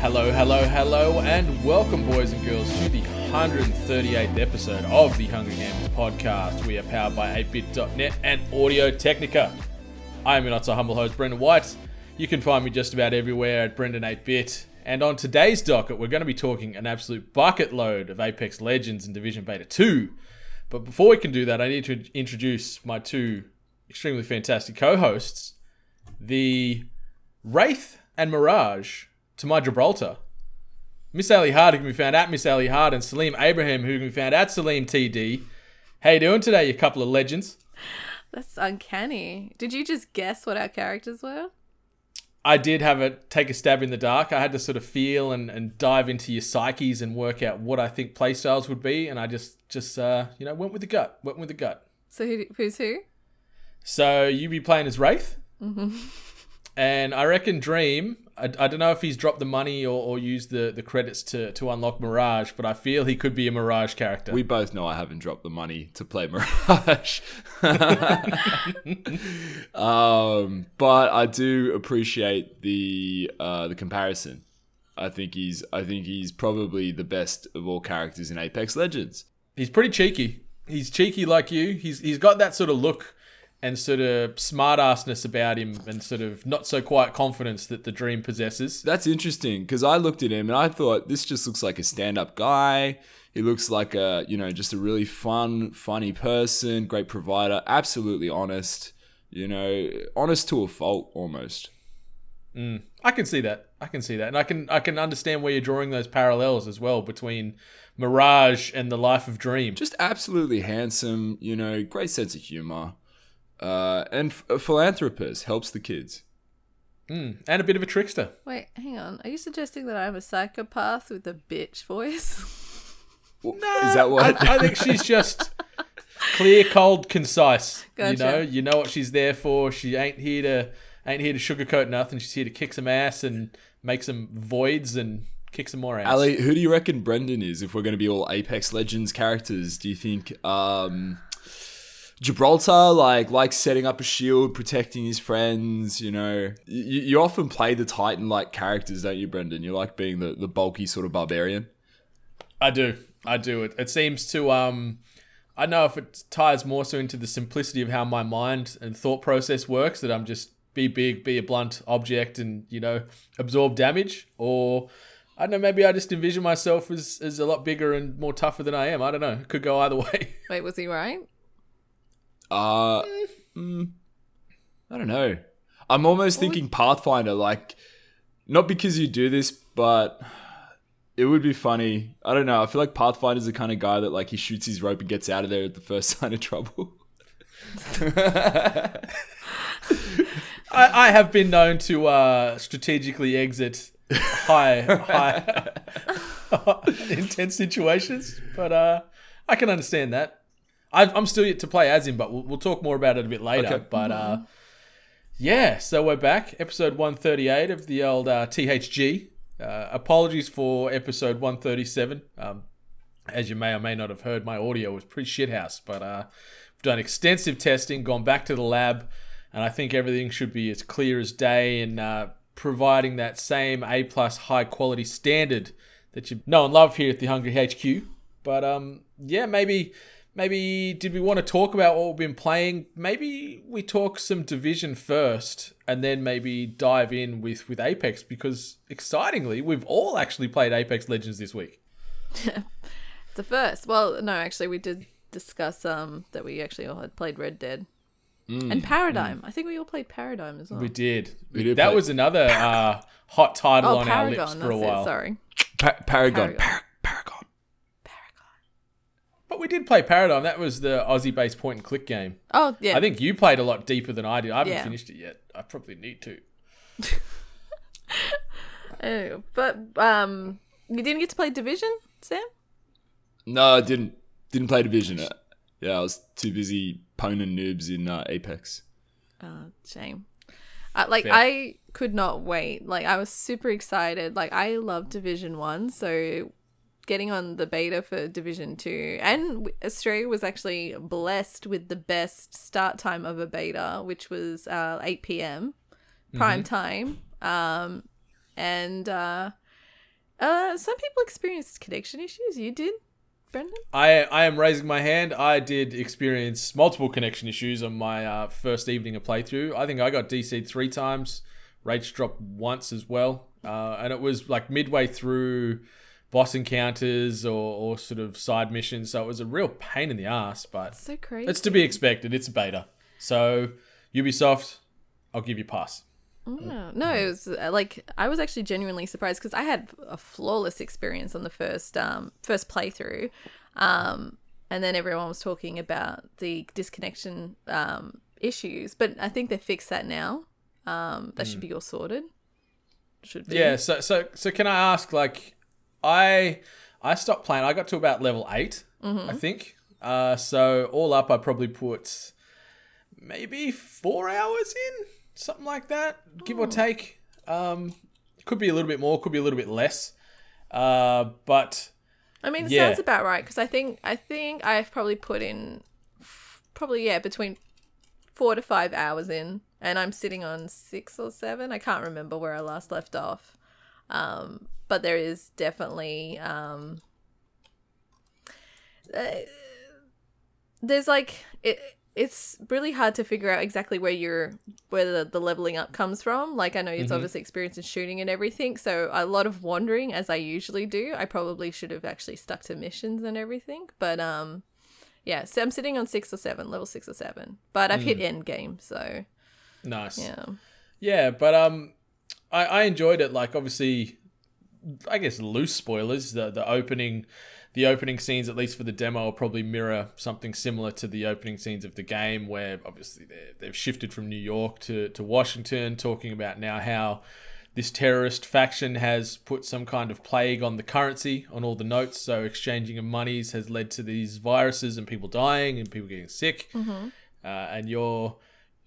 Hello, hello, hello, and welcome, boys and girls, to the 138th episode of the Hungry Gamers podcast. We are powered by 8bit.net and Audio Technica. I am your not so humble host, Brendan White. You can find me just about everywhere at Brendan8bit. And on today's docket, we're going to be talking an absolute bucket load of Apex Legends and Division Beta 2. But before we can do that, I need to introduce my two extremely fantastic co hosts, the Wraith and Mirage to my Gibraltar. Miss Ally Hart, who can be found at Miss Ally Hart, and Salim Abraham, who can be found at Salim TD. How you doing today, you couple of legends? That's uncanny. Did you just guess what our characters were? I did have a take a stab in the dark. I had to sort of feel and, and dive into your psyches and work out what I think playstyles would be, and I just just uh, you know went with the gut. Went with the gut. So who, who's who? So you be playing as Wraith, and I reckon Dream. I, I don't know if he's dropped the money or, or used the, the credits to, to unlock Mirage, but I feel he could be a Mirage character. We both know I haven't dropped the money to play Mirage. um, but I do appreciate the uh, the comparison. I think he's I think he's probably the best of all characters in Apex Legends. He's pretty cheeky. He's cheeky like you. He's he's got that sort of look and sort of smartassness about him and sort of not so quiet confidence that the dream possesses. That's interesting because I looked at him and I thought this just looks like a stand-up guy. He looks like a you know just a really fun, funny person, great provider, absolutely honest. You know, honest to a fault almost. Mm. I can see that. I can see that. And I can I can understand where you're drawing those parallels as well between Mirage and the life of Dream. just absolutely handsome, you know, great sense of humor. Uh, and f- a philanthropist helps the kids. and a bit of a trickster. Wait, hang on. Are you suggesting that I'm a psychopath with a bitch voice? No, Is that what? I, I think she's just clear, cold, concise. You know, you know what she's there for. She ain't here to ain't here to sugarcoat nothing. She's here to kick some ass and make some voids and kick some more ass. Ally, who do you reckon Brendan is if we're going to be all Apex Legends characters? Do you think um, Gibraltar, like, like setting up a shield, protecting his friends, you know? You, you often play the Titan like characters, don't you, Brendan? You like being the, the bulky sort of barbarian. I do. I do. It, it seems to um I don't know if it ties more so into the simplicity of how my mind and thought process works that I'm just be big, be a blunt object and, you know, absorb damage or I don't know, maybe I just envision myself as, as a lot bigger and more tougher than I am. I don't know. It could go either way. Wait, was he right? Uh, mm, I don't know. I'm almost thinking Pathfinder, like, not because you do this, but it would be funny. I don't know. I feel like Pathfinder's the kind of guy that, like, he shoots his rope and gets out of there at the first sign of trouble. I, I have been known to uh, strategically exit high, high, intense situations, but uh, I can understand that. I've, I'm still yet to play as him, but we'll, we'll talk more about it a bit later. Okay. But uh, yeah, so we're back, episode 138 of the old uh, THG. Uh, apologies for episode 137. Um, as you may or may not have heard, my audio was pretty shithouse, but uh, we've done extensive testing, gone back to the lab, and I think everything should be as clear as day and uh, providing that same A plus high quality standard that you know and love here at the Hungry HQ. But um, yeah, maybe maybe did we want to talk about what we've been playing? Maybe we talk some division first, and then maybe dive in with with Apex because excitingly, we've all actually played Apex Legends this week. It's the first. Well, no, actually, we did discuss um that we actually all had played Red Dead and Paradigm. I think we all played Paradigm as well. We did. We did that play- was another uh, hot title oh, on Paragon. our lips for a while. it. Sorry. Pa- Paragon. Paragon. Par- Paragon. But we did play Paradigm. That was the Aussie-based point and click game. Oh yeah. I think you played a lot deeper than I did. I haven't Yeah. finished it yet. I probably need to. Oh, but um, you didn't get to play Division, Sam. No, I didn't. Didn't play Division. Uh, Yeah, I was too busy poning noobs in uh, Apex. Oh, shame. Uh, like Fair. I could not wait. Like I was super excited. Like I love Division One, so getting on the beta for Division Two, and Australia was actually blessed with the best start time of a beta, which was uh, eight p.m. prime time. Um, and uh, uh, some people experienced connection issues. You did, Brendan. I, I am raising my hand. I did experience multiple connection issues on my uh, first evening of playthrough. I think I got DC'd three times, rage dropped once as well. Uh, and it was like midway through boss encounters or, or sort of side missions. So it was a real pain in the ass, but So crazy. it's to be expected. It's a beta. So Ubisoft, I'll give you pass. Yeah. No, it was uh, like I was actually genuinely surprised because I had a flawless experience on the first um first playthrough, um, and then everyone was talking about the disconnection um issues, but I think they fixed that now. Um, that should be all sorted. Should be. Yeah, so so so can I ask like I I stopped playing. I got to about level 8 I think. Uh so all up I probably put maybe 4 hours in, something like that, give or take. Um could be a little bit more, could be a little bit less. Uh but I mean, it Yeah. sounds about right because I think I think I've probably put in f- probably yeah between four to five hours in, and I'm sitting on six or seven. I can't remember where I last left off, um, but there is definitely um, uh, there's like it. It's really hard to figure out exactly where you're where the, the leveling up comes from. Like I know it's obviously experience in shooting and everything, so a lot of wandering as I usually do. I probably should have actually stuck to missions and everything, but um, yeah. So I'm sitting on six or seven, level six or seven, but I've hit end game, so nice. yeah. Yeah, but um, I, I enjoyed it. Like obviously, I guess loose spoilers. The the opening, the opening scenes, at least for the demo, will probably mirror something similar to the opening scenes of the game, where obviously they they've shifted from New York to to Washington, talking about now how this terrorist faction has put some kind of plague on the currency, on all the notes. So exchanging of monies has led to these viruses and people dying and people getting sick. Uh, and you're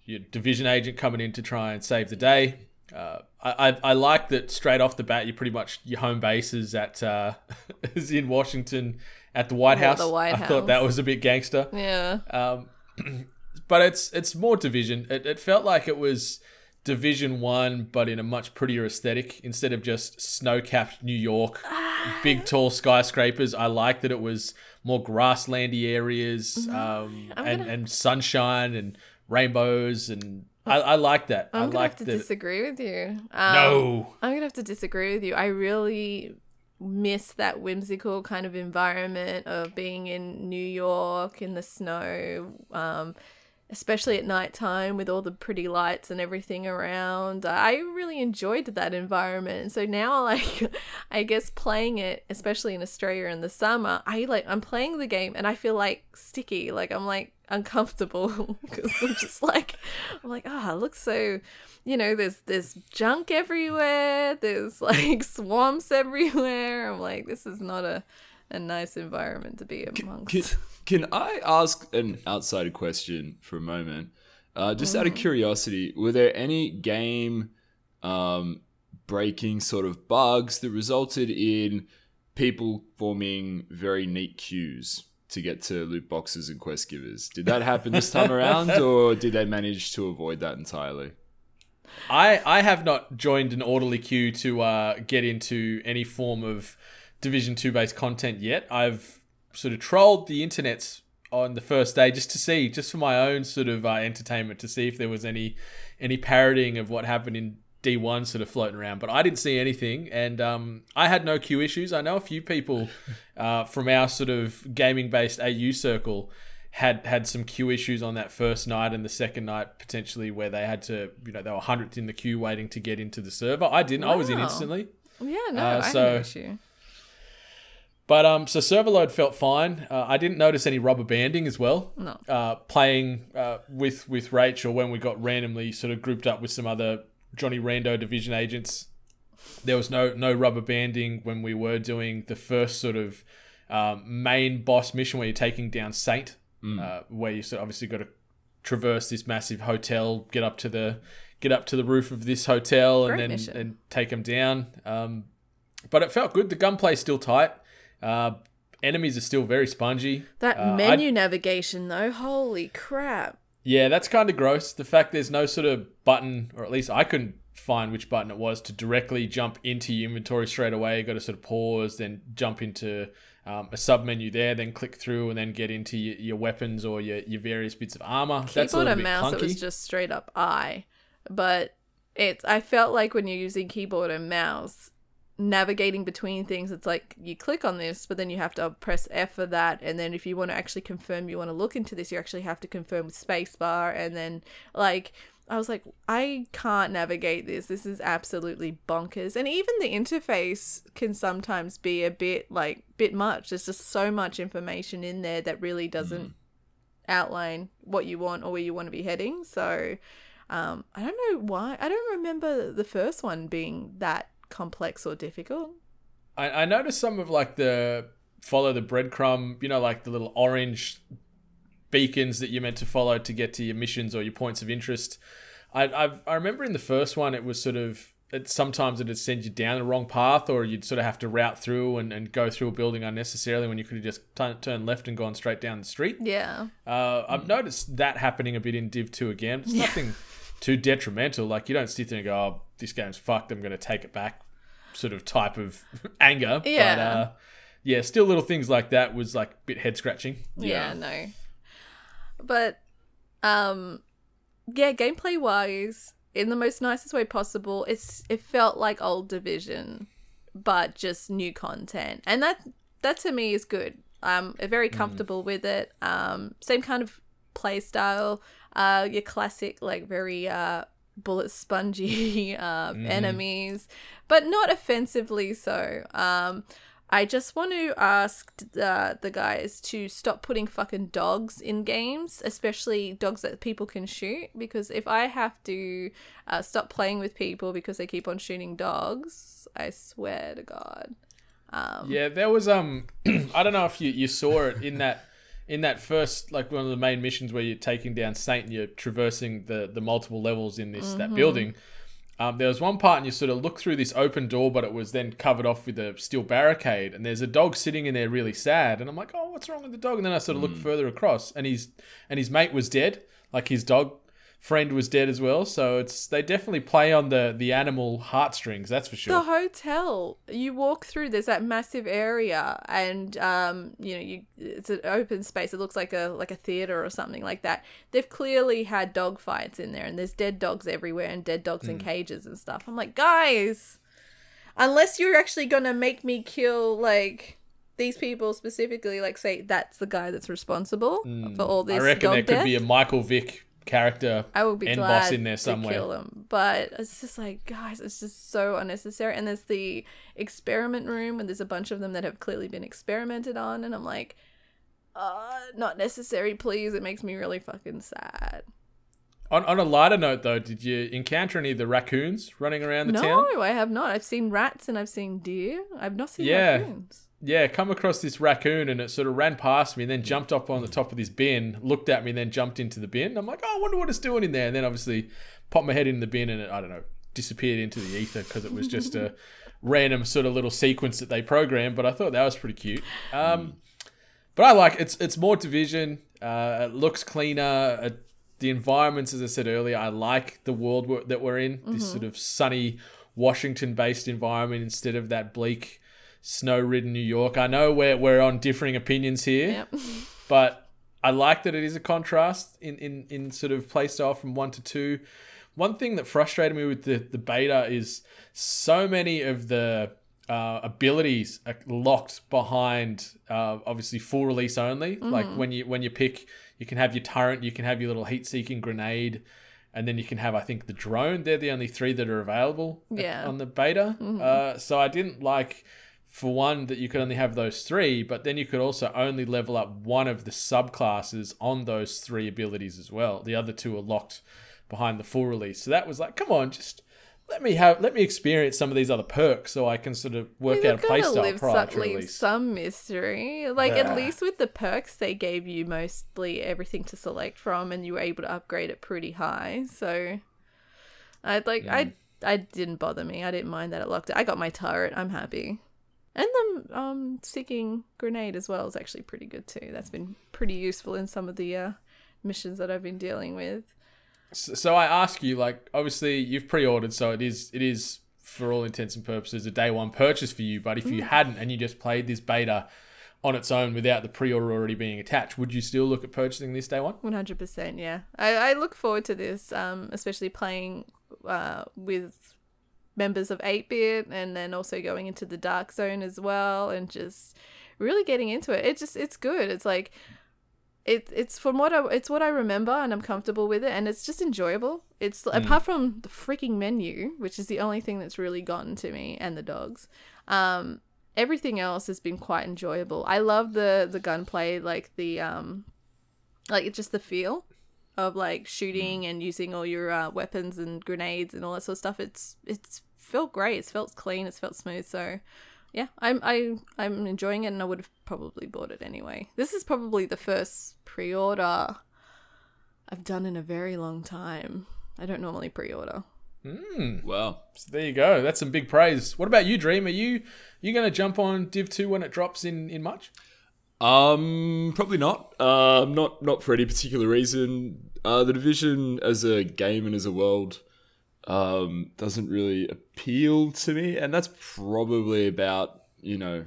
your division agent coming in to try and save the day. Uh, I, I like that straight off the bat. You pretty much your home base is at uh, is in Washington at the White House. the White I thought that was a bit gangster Yeah. um, but it's it's more division. It, it felt like it was Division One, but in a much prettier aesthetic instead of just snow-capped New York, big tall skyscrapers. I like that it was more grasslandy areas um, and gonna- and sunshine and rainbows, and I, I like that. I I'm gonna like have to that. disagree with you. Um, no, I'm gonna have to disagree with you. I really miss that whimsical kind of environment of being in New York in the snow, um, especially at nighttime with all the pretty lights and everything around. I really enjoyed that environment, and so now, like, I guess playing it, especially in Australia in the summer, I like I'm playing the game and I feel like sticky, like I'm like uncomfortable because I'm just like I'm like ah it looks so you know there's there's junk everywhere. There's like swamps everywhere. I'm like this is not a a nice environment to be amongst. Can, can I ask an outsider question for a moment? Uh, just out of curiosity, were there any game um, breaking sort of bugs that resulted in people forming very neat queues to get to loot boxes and quest givers? Did that happen this time around, or did they manage to avoid that entirely? I I have not joined an orderly queue to uh, get into any form of Division Two based content yet. I've sort of trolled the internets on the first day just to see, just for my own sort of uh, entertainment, to see if there was any any parodying of what happened in D one sort of floating around. But I didn't see anything, and um, I had no queue issues. I know a few people uh, from our sort of gaming based AU circle had had some queue issues on that first night and the second night potentially where they had to you know they were hundredth in the queue waiting to get into the server. I didn't. I was in instantly. yeah no Uh, I so- had no issue But um, so server load felt fine. Uh, I didn't notice any rubber banding as well. No. Uh, playing uh, with with Rachel when we got randomly sort of grouped up with some other Johnny Rando division agents. there was no no rubber banding when we were doing the first sort of um, main boss mission where you're taking down Saint, uh, where you sort of obviously got to traverse this massive hotel, get up to the get up to the roof of this hotel, Great and then mission. and take them down. Um, but it felt good. The gunplay's still tight. Uh, enemies are still very spongy. That Uh, I- menu navigation though, holy crap. Yeah, that's kind of gross. The fact there's no sort of button, or at least I couldn't find which button it was to directly jump into your inventory straight away. You got to sort of pause, then jump into um, a sub menu there, then click through, and then get into your, your weapons or your, your various bits of armor. that's a Keyboard little and bit mouse, clunky. it was just straight up I. But it's I felt like when you're using keyboard and mouse, navigating between things, it's like you click on this, but then you have to press F for that, and then if you want to actually confirm you want to look into this, you actually have to confirm with spacebar, and then like I was like, I can't navigate this. This is absolutely bonkers. And even the interface can sometimes be a bit like bit much. There's just so much information in there that really doesn't outline what you want or where you want to be heading. So um, I don't know why. I don't remember the first one being that complex or difficult. I, I noticed some of like the follow the breadcrumb, you know, like the little orange beacons that you're meant to follow to get to your missions or your points of interest. I I've, I remember in the first one it was sort of it, sometimes it'd send you down the wrong path or you'd sort of have to route through and, and go through a building unnecessarily when you could have just turn, turned left and gone straight down the street. Yeah. Uh, I've noticed that happening a bit in Div 2 again. It's nothing too detrimental. Like, you don't sit there and go, oh, this game's fucked, I'm going to take it back, sort of type of anger. But, Yeah. uh, yeah, still little things like that was like a bit head scratching. Yeah, no. But um yeah, gameplay wise, in the most nicest way possible, it's it felt like old division, but just new content. And that that to me is good. Um very comfortable with it. Um same kind of play style. Uh your classic like very uh bullet spongy um, enemies, but not offensively so. Um, I just want to ask uh, the guys to stop putting fucking dogs in games, especially dogs that people can shoot. Because if I have to uh, stop playing with people because they keep on shooting dogs, I swear to God. Um, Yeah, there was um I don't know if you, you saw it in that in that first like one of the main missions where you're taking down Saint and you're traversing the the multiple levels in this that building. Um, there was one part and you sort of look through this open door, but it was then covered off with a steel barricade, and there's a dog sitting in there really sad, and I'm like, oh, what's wrong with the dog? And then I sort of look further across, and his and his mate was dead, like his dog friend was dead as well. So it's they definitely play on the the animal heartstrings, that's for sure. The hotel. You walk through. There's that massive area, and um, you know, you it's an open space. It looks like a like a theater or something like that. They've clearly had dog fights in there, and there's dead dogs everywhere, and dead dogs in cages and stuff. I'm like, guys, unless you're actually gonna make me kill like these people specifically, like say that's the guy that's responsible for all this I reckon dog there could be a Michael Vick character I will be end glad boss in there to somewhere. kill them, but it's just like guys, it's just so unnecessary. And there's the experiment room, and there's a bunch of them that have clearly been experimented on, and I'm like, uh, not necessary, please. It makes me really fucking sad. On, on a lighter note, though, did you encounter any of the raccoons running around the no, town? No, I have not. I've seen rats and I've seen deer. I've not seen Yeah. raccoons. Yeah, come across this raccoon and it sort of ran past me and then jumped up on the top of this bin, looked at me, and then jumped into the bin. I'm like, oh, I wonder what it's doing in there. And then obviously popped my head in the bin and it, I don't know, disappeared into the ether because it was just a random sort of little sequence that they programmed. But I thought that was pretty cute. Um, but I like it's it's more division. Uh, it looks cleaner. Uh, the environments, as I said earlier, I like the world we're, that we're in. This sort of sunny Washington-based environment instead of that bleak, snow-ridden New York. I know we're we're on differing opinions here, Yep. but I like that it is a contrast in in in sort of playstyle from one to two. One thing that frustrated me with the the beta is so many of the uh, abilities are locked behind uh, obviously full release only. Like when you when you pick, you can have your turret, you can have your little heat seeking grenade, and then you can have I think the drone. They're the only three that are available at- on the beta. Uh, so I didn't like for one that you could only have those three, but then you could also only level up one of the subclasses on those three abilities as well. The other two are locked behind the full release. So that was like, come on, just let me have let me experience some of these other perks so I can sort of work They've out a playstyle live prior some, to release. some mystery. Like at least with the perks, they gave you mostly everything to select from, and you were able to upgrade it pretty high. So, I'd like I I didn't bother me. I didn't mind that it locked it. I got my turret. I'm happy. And the um seeking grenade as well is actually pretty good too. That's been pretty useful in some of the uh, missions that I've been dealing with. So, so I ask you, like, obviously you've pre-ordered, so it is it is for all intents and purposes a day one purchase for you. But if you hadn't and you just played this beta on its own without the pre-order already being attached, would you still look at purchasing this day one? One hundred percent, yeah. I, I look forward to this, um, especially playing uh, with members of Eight Bit, and then also going into the Dark Zone as well, and just really getting into it. It just it's good. It's like it it's from what I it's what I remember, and I'm comfortable with it, and it's just enjoyable. It's apart from the freaking menu, which is the only thing that's really gotten to me, and the dogs. Um, everything else has been quite enjoyable. I love the the gunplay, like the um like it's just the feel of like shooting and using all your uh, weapons and grenades and all that sort of stuff. It's it's felt great. It's felt clean. It's felt smooth. So yeah, I'm I I'm enjoying it, and I would have probably bought it anyway. This is probably the first pre-order I've done in a very long time. I don't normally pre-order. Well, So there you go. That's some big praise. What about you, Dream? Are you you going to jump on Div two when it drops in in March? Um, probably not. Um, not not for any particular reason. Uh, the division as a game and as a world, um, doesn't really appeal to me, and that's probably about you know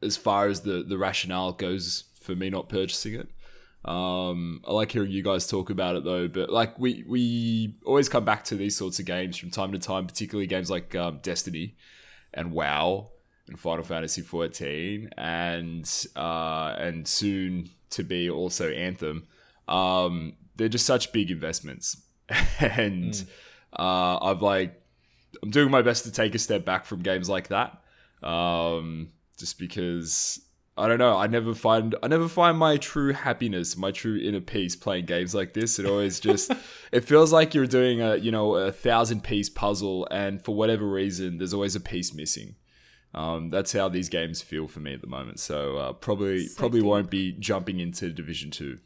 as far as the the rationale goes for me not purchasing it. Um, I like hearing you guys talk about it though, but like we we always come back to these sorts of games from time to time, particularly games like um, Destiny and WoW and Final Fantasy XIV and uh, and soon to be also Anthem. Um, they're just such big investments, and uh, I've like I'm doing my best to take a step back from games like that, um, just because I don't know. I never find I never find my true happiness, my true inner peace playing games like this. It always just it feels like you're doing a you know a thousand piece puzzle, and for whatever reason, there's always a piece missing. Um, that's how these games feel for me at the moment. So uh, probably probably won't be jumping into Division Two.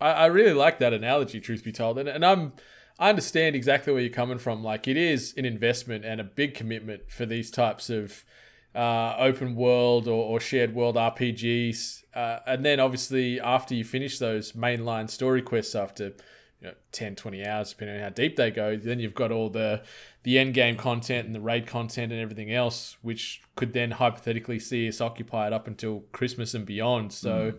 I, I really like that analogy, truth be told, and and I'm I understand exactly where you're coming from. Like it is an investment and a big commitment for these types of uh, open world or, or shared world RPGs, uh, and then obviously after you finish those mainline story quests after you know 10 20 hours depending on how deep they go then you've got all the the end game content and the raid content and everything else which could then hypothetically see us occupied up until christmas and beyond so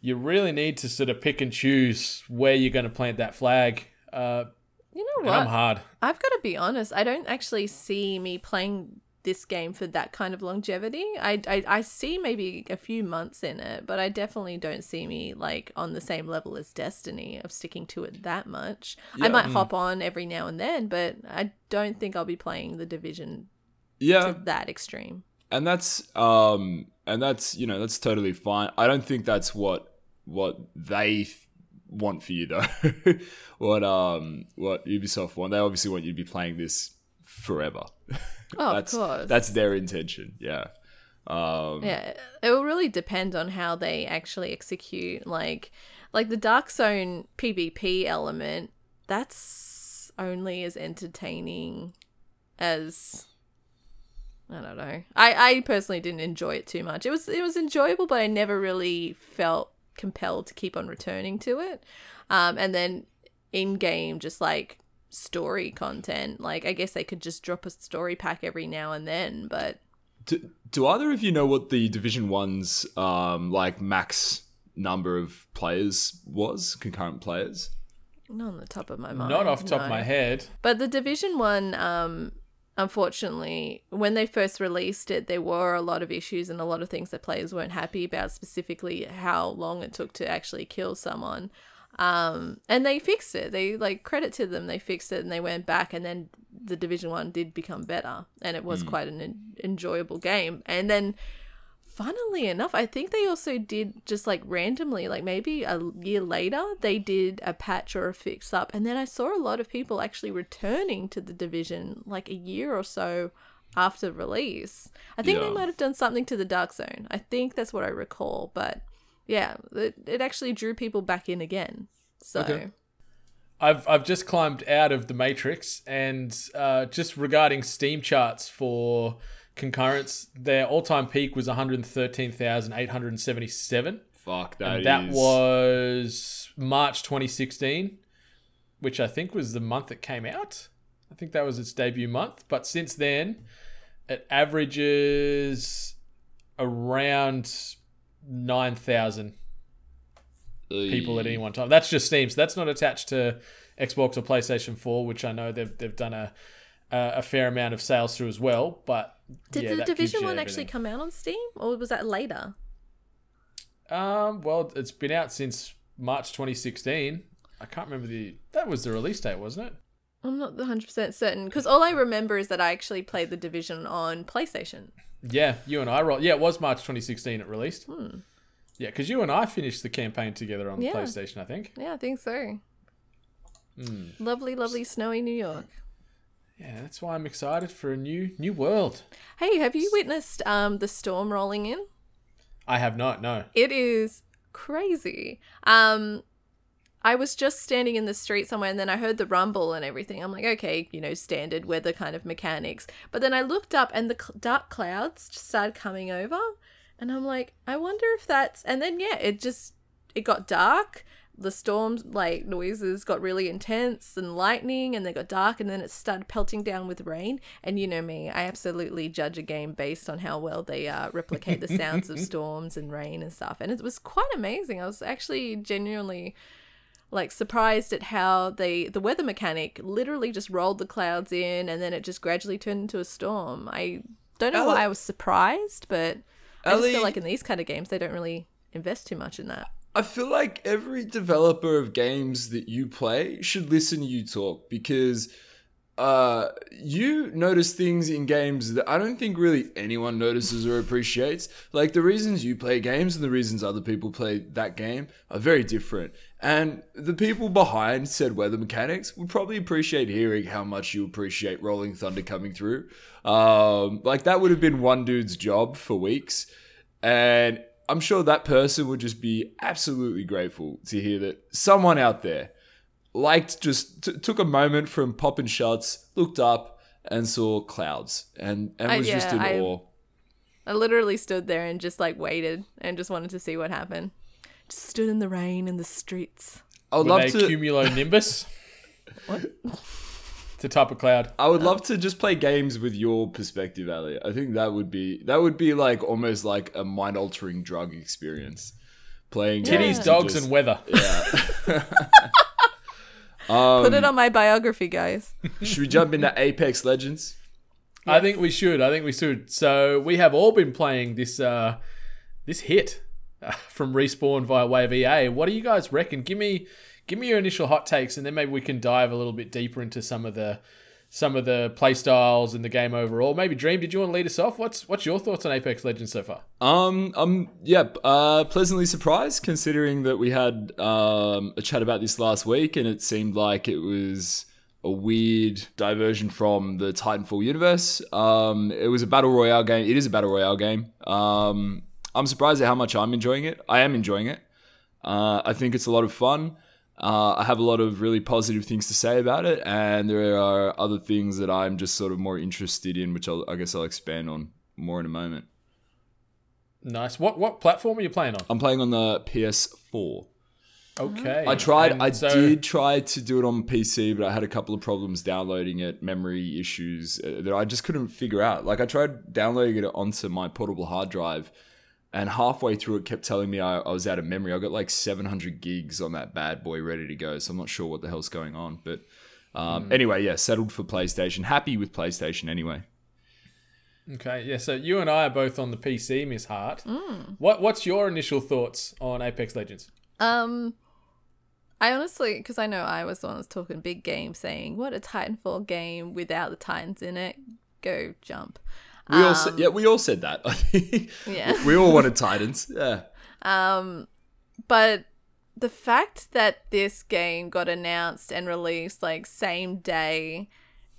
you really need to sort of pick and choose where you're going to plant that flag uh, You know what? i'm hard I've got to be honest. I don't actually see me playing this game for that kind of longevity. I, I, I see maybe a few months in it, but I definitely don't see me like on the same level as Destiny of sticking to it that much. I might hop on every now and then, but I don't think I'll be playing the Division Yeah, to that extreme. and that's um and that's you know that's totally fine i don't think that's what what they th- want for you though what um what ubisoft want they obviously want you to be playing this forever Oh, that's of course. that's their intention yeah um Yeah, it will really depend on how they actually execute. Like, like the Dark Zone PvP element. That's only as entertaining as I don't know. I I personally didn't enjoy it too much. It was it was enjoyable, but I never really felt compelled to keep on returning to it. Um, and then in game, just like story content. Like, I guess they could just drop a story pack every now and then, but do, do either of you know what the division one's um like max number of players was concurrent players not on the top of my mind. not off the top of my head But the Division One, um, unfortunately, when they first released it, there were a lot of issues and a lot of things that players weren't happy about, specifically how long it took to actually kill someone. Um, and they fixed it. They like credit to them. They fixed it and they went back, and then the Division One did become better, and it was quite an en- enjoyable game. And then funnily enough, I think they also did just like randomly, like maybe a year later, they did a patch or a fix up. And then I saw a lot of people actually returning to the division like a year or so after release. I think they might have done something to the Dark Zone. I think that's what I recall. But yeah, it, it actually drew people back in again. So. Okay. I've I've just climbed out of the matrix, and uh, just regarding Steam charts for concurrents, their all-time peak was one hundred thirteen thousand eight hundred seventy-seven. Fuck that. And that is- was March 2016, which I think was the month it came out. I think that was its debut month. But since then, it averages around 9,000 people at any one time. That's just Steam. So that's not attached to Xbox or PlayStation 4, which I know they've, they've done a, a, a fair amount of sales through as well. But Did yeah, the that Division you one actually come out on Steam, or was that later? Um, well, it's been out since March 2016. I can't remember the. That was the release date, wasn't it? I'm not 100% certain because all I remember is that I actually played the Division on PlayStation. Yeah, you and I roll. Yeah, it was March 2016 it released. Hmm. Yeah, because you and I finished the campaign together on the Yeah. PlayStation, I think. Yeah, I think so. Hmm. Lovely, lovely, snowy New York. Yeah, that's why I'm excited for a new new world. Hey, have you witnessed um the storm rolling in? I have not. No. It is crazy. Um, I was just standing in the street somewhere and then I heard the rumble and everything. I'm like, okay, you know, standard weather kind of mechanics. But then I looked up and the cl- dark clouds just started coming over. And I'm like, I wonder if that's. And then, yeah, it just. It got dark. The storm, like, noises got really intense and lightning, and they got dark, and then it started pelting down with rain. And you know me, I absolutely judge a game based on how well they uh, replicate the sounds of storms and rain and stuff. And it was quite amazing. I was actually genuinely like surprised at how they the weather mechanic literally just rolled the clouds in and then it just gradually turned into a storm. I don't know why I was surprised, but I just feel like in these kind of games they don't really invest too much in that. I feel like every developer of games that you play should listen to you talk because uh, you notice things in games that I don't think really anyone notices or appreciates. Like the reasons you play games and the reasons other people play that game are very different. And the people behind said weather mechanics would probably appreciate hearing how much you appreciate Rolling Thunder coming through. Um, like that would have been one dude's job for weeks. And I'm sure that person would just be absolutely grateful to hear that someone out there liked just t- took a moment from popping shots, looked up and saw clouds and, and I- was just yeah, in I- awe. I literally stood there and just like waited and just wanted to see what happened. Just stood in the rain in the streets. I would Were love to cumulonimbus? What? It's a type of cloud. I would love to just play games with your perspective, Ally. I think that would be that would be like almost like a mind altering drug experience. Playing Yeah. Titties, dogs, just- and weather. Put it on my biography, guys. Should we jump into Apex Legends? I think we should. I think we should. So we have all been playing this uh, this hit uh, from Respawn via way of EA. What do you guys reckon? Give me give me your initial hot takes, and then maybe we can dive a little bit deeper into some of the some of the play styles and the game overall. Maybe Dream, did you want to lead us off? What's what's your thoughts on Apex Legends so far? Um, um, yeah, uh, pleasantly surprised considering that we had um, a chat about this last week, and it seemed like it was a weird diversion from the Titanfall universe. Um, it was a battle royale game. It is a battle royale game. Um, I'm surprised at how much I'm enjoying it. I am enjoying it. Uh, I think it's a lot of fun. Uh, I have a lot of really positive things to say about it, and there are other things that I'm just sort of more interested in, which I'll, I guess I'll expand on more in a moment. Nice. What what platform are you playing on? I'm playing on the PS4. Okay. I tried. And I so- did try to do it on PC, but I had a couple of problems downloading it, memory issues uh, that I just couldn't figure out. Like I tried downloading it onto my portable hard drive, and halfway through it kept telling me I, I was out of memory. I got like 700 gigs on that bad boy ready to go, so I'm not sure what the hell's going on. But um, anyway, yeah, settled for PlayStation. Happy with PlayStation anyway. Okay, yeah. So you and I are both on the PC, Miss Hart. What What's your initial thoughts on Apex Legends? Um, I honestly, because I know I was the one that's talking big game, saying what a Titanfall game without the Titans in it. Go jump. We all said, um, yeah, we all said that. I think Yeah. we all wanted Titans. Yeah. Um, but the fact that this game got announced and released like same day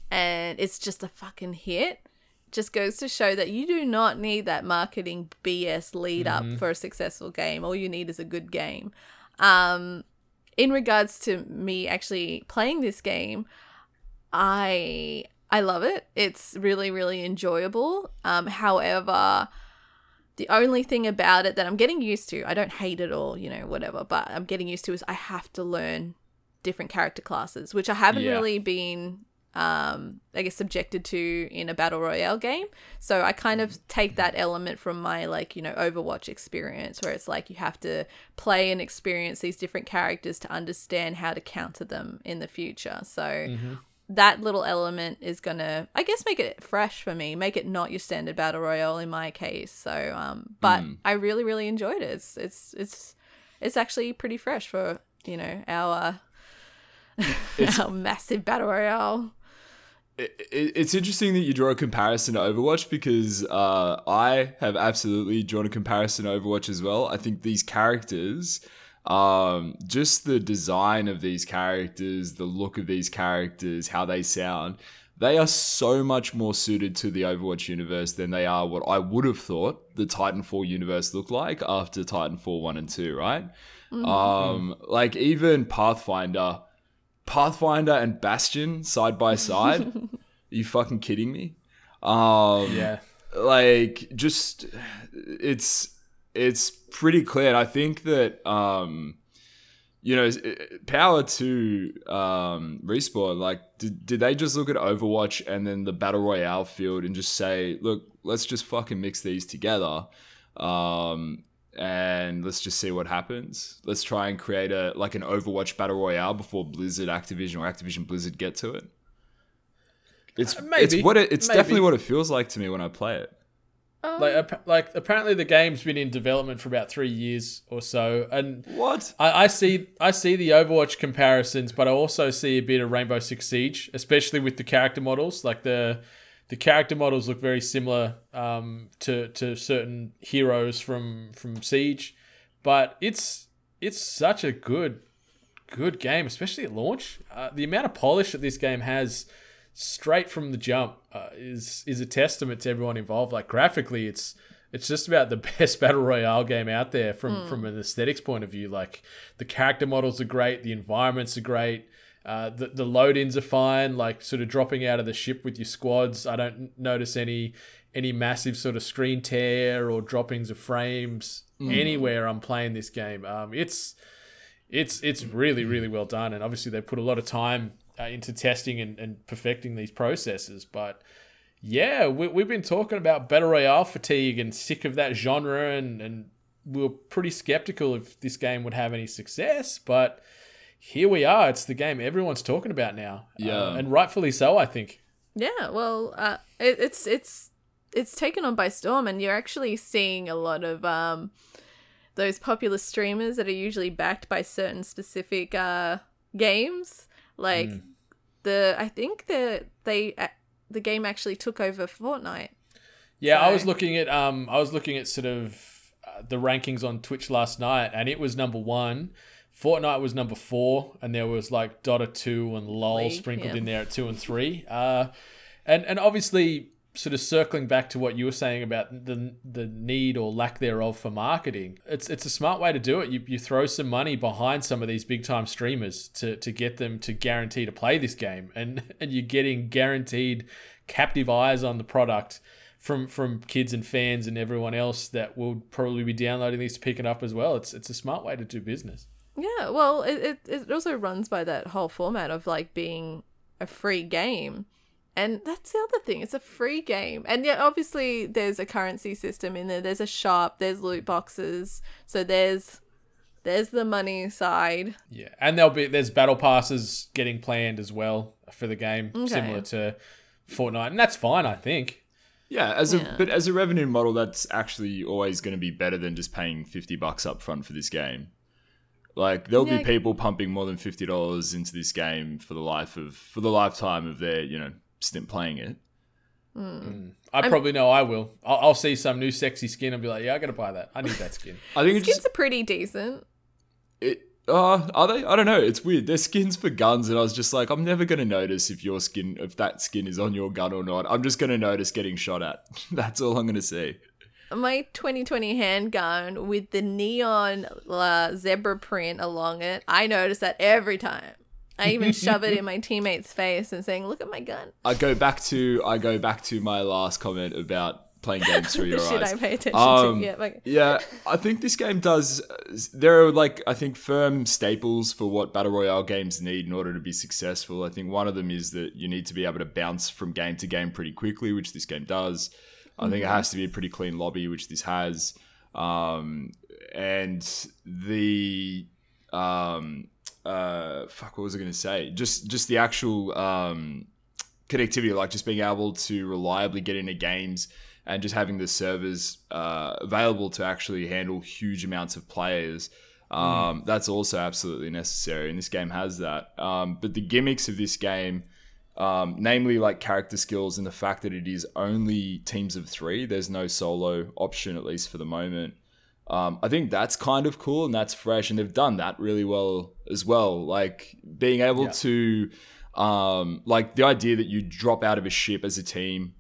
and it's just a fucking hit just goes to show that you do not need that marketing BS lead up mm-hmm. for a successful game. All you need is a good game. Um, in regards to me actually playing this game, I I love it. It's really really enjoyable. Um, however, the only thing about it that I'm getting used to, I don't hate it or, you know, whatever, but I'm getting used to is I have to learn different character classes, which I haven't Yeah. really been um I guess subjected to in a battle royale game. So I kind of take that element from my like, you know, Overwatch experience where it's like you have to play and experience these different characters to understand how to counter them in the future. So that little element is gonna i guess make it fresh for me make it not your standard battle royale in my case so um but i really really enjoyed it. It's it's it's it's actually pretty fresh for you know our our massive battle royale. It, it's interesting that you draw a comparison to Overwatch because uh, I have absolutely drawn a comparison to Overwatch as well. I think these characters, um, just the design of these characters, the look of these characters, how they sound, they are so much more suited to the Overwatch universe than they are what I would have thought the Titanfall universe looked like after Titanfall 1 and 2, right? Um, like even Pathfinder, Pathfinder and Bastion side by side. Are you fucking kidding me? Um, Yeah. like just it's it's pretty clear. And I think that um, you know, power to um, respawn. Like, did, did they just look at Overwatch and then the battle royale field and just say, look, let's just fucking mix these together, um, and let's just see what happens. Let's try and create a like an Overwatch battle royale before Blizzard, Activision, or Activision Blizzard get to it. It's it's maybe. what it, it's Maybe. definitely what it feels like to me when I play it. Like, appa- like apparently the game's been in development for about three years or so, and What? I, I see I see the Overwatch comparisons, but I also see a bit of Rainbow Six Siege, especially with the character models. Like the the character models look very similar um, to to certain heroes from from Siege, but it's it's such a good good game, especially at launch. Uh, the amount of polish that this game has straight from the jump uh, is is a testament to everyone involved. Like graphically, it's it's just about the best battle royale game out there from from an aesthetics point of view. Like the character models are great, the environments are great. Uh, the, the load-ins are fine, like sort of dropping out of the ship with your squads. I don't notice any any massive sort of screen tear or droppings of frames anywhere I'm playing this game. Um, it's it's it's really really well done and obviously they put a lot of time uh, into testing and, and perfecting these processes. But yeah we, we've been talking about battle royale fatigue and sick of that genre and, and we were pretty skeptical if this game would have any success. But here we are. It's the game everyone's talking about now. Yeah. Uh, and rightfully so i think. Yeah, well, uh, it, it's it's it's taken on by storm, and you're actually seeing a lot of um, those popular streamers that are usually backed by certain specific uh, games. Like the, I think the they the game actually took over Fortnite. Yeah, I was looking at um, I was looking at sort of uh, the rankings on Twitch last night, and it was number one. Fortnite was number four, and there was like Dota two and LOL League, sprinkled yeah. in there at two and three. Uh, and and obviously, sort of circling back to what you were saying about the the need or lack thereof for marketing, it's it's a smart way to do it. You you throw some money behind some of these big time streamers to to get them to guarantee to play this game, and and you're getting guaranteed captive eyes on the product from from kids and fans and everyone else that will probably be downloading these to pick it up as well. It's it's a smart way to do business. Yeah, well, it, it it also runs by that whole format of like being a free game. And that's the other thing. It's a free game. And yet obviously there's a currency system in there. There's a shop, there's loot boxes. So there's there's the money side. Yeah, and there'll be there's battle passes getting planned as well for the game, similar to Fortnite, and that's fine, I think. Yeah, as a Yeah. but as a revenue model, that's actually always going to be better than just paying fifty bucks up front for this game. Like there'll Yeah. be people pumping more than fifty dollars into this game for the life of for the lifetime of their you know stint playing it. I probably know I will. I'll, I'll see some new sexy skin and be like, yeah, I gotta buy that. I need that skin. I think it Skins just are pretty decent. it. Uh, are they? I don't know. It's weird. They're skins for guns, and I was just like, I'm never gonna notice if your skin, if that skin is on your gun or not. I'm just gonna notice getting shot at. That's all I'm gonna say. My 2020 handgun with the neon uh, zebra print along it, I notice that every time. I even shove it in my teammate's face and saying, "Look at my gun." I go back to I go back to my last comment about playing games through your shit eyes. I pay attention Um, to. Yeah, like, Yeah, I think this game does. There are like I think firm staples for what battle royale games need in order to be successful. I think one of them is that you need to be able to bounce from game to game pretty quickly, which this game does. I think it has to be a pretty clean lobby, which this has. Um, and the um, uh, fuck, what was I going to say? Just just the actual um, connectivity, like just being able to reliably get into games and just having the servers uh, available to actually handle huge amounts of players. Um, That's also absolutely necessary, and this game has that. Um, but the gimmicks of this game, um, namely like character skills and the fact that it is only teams of three, there's no solo option, at least for the moment. Um, I think that's kind of cool and that's fresh, and they've done that really well as well. Like being able Yeah. to, um, like the idea that you drop out of a ship as a team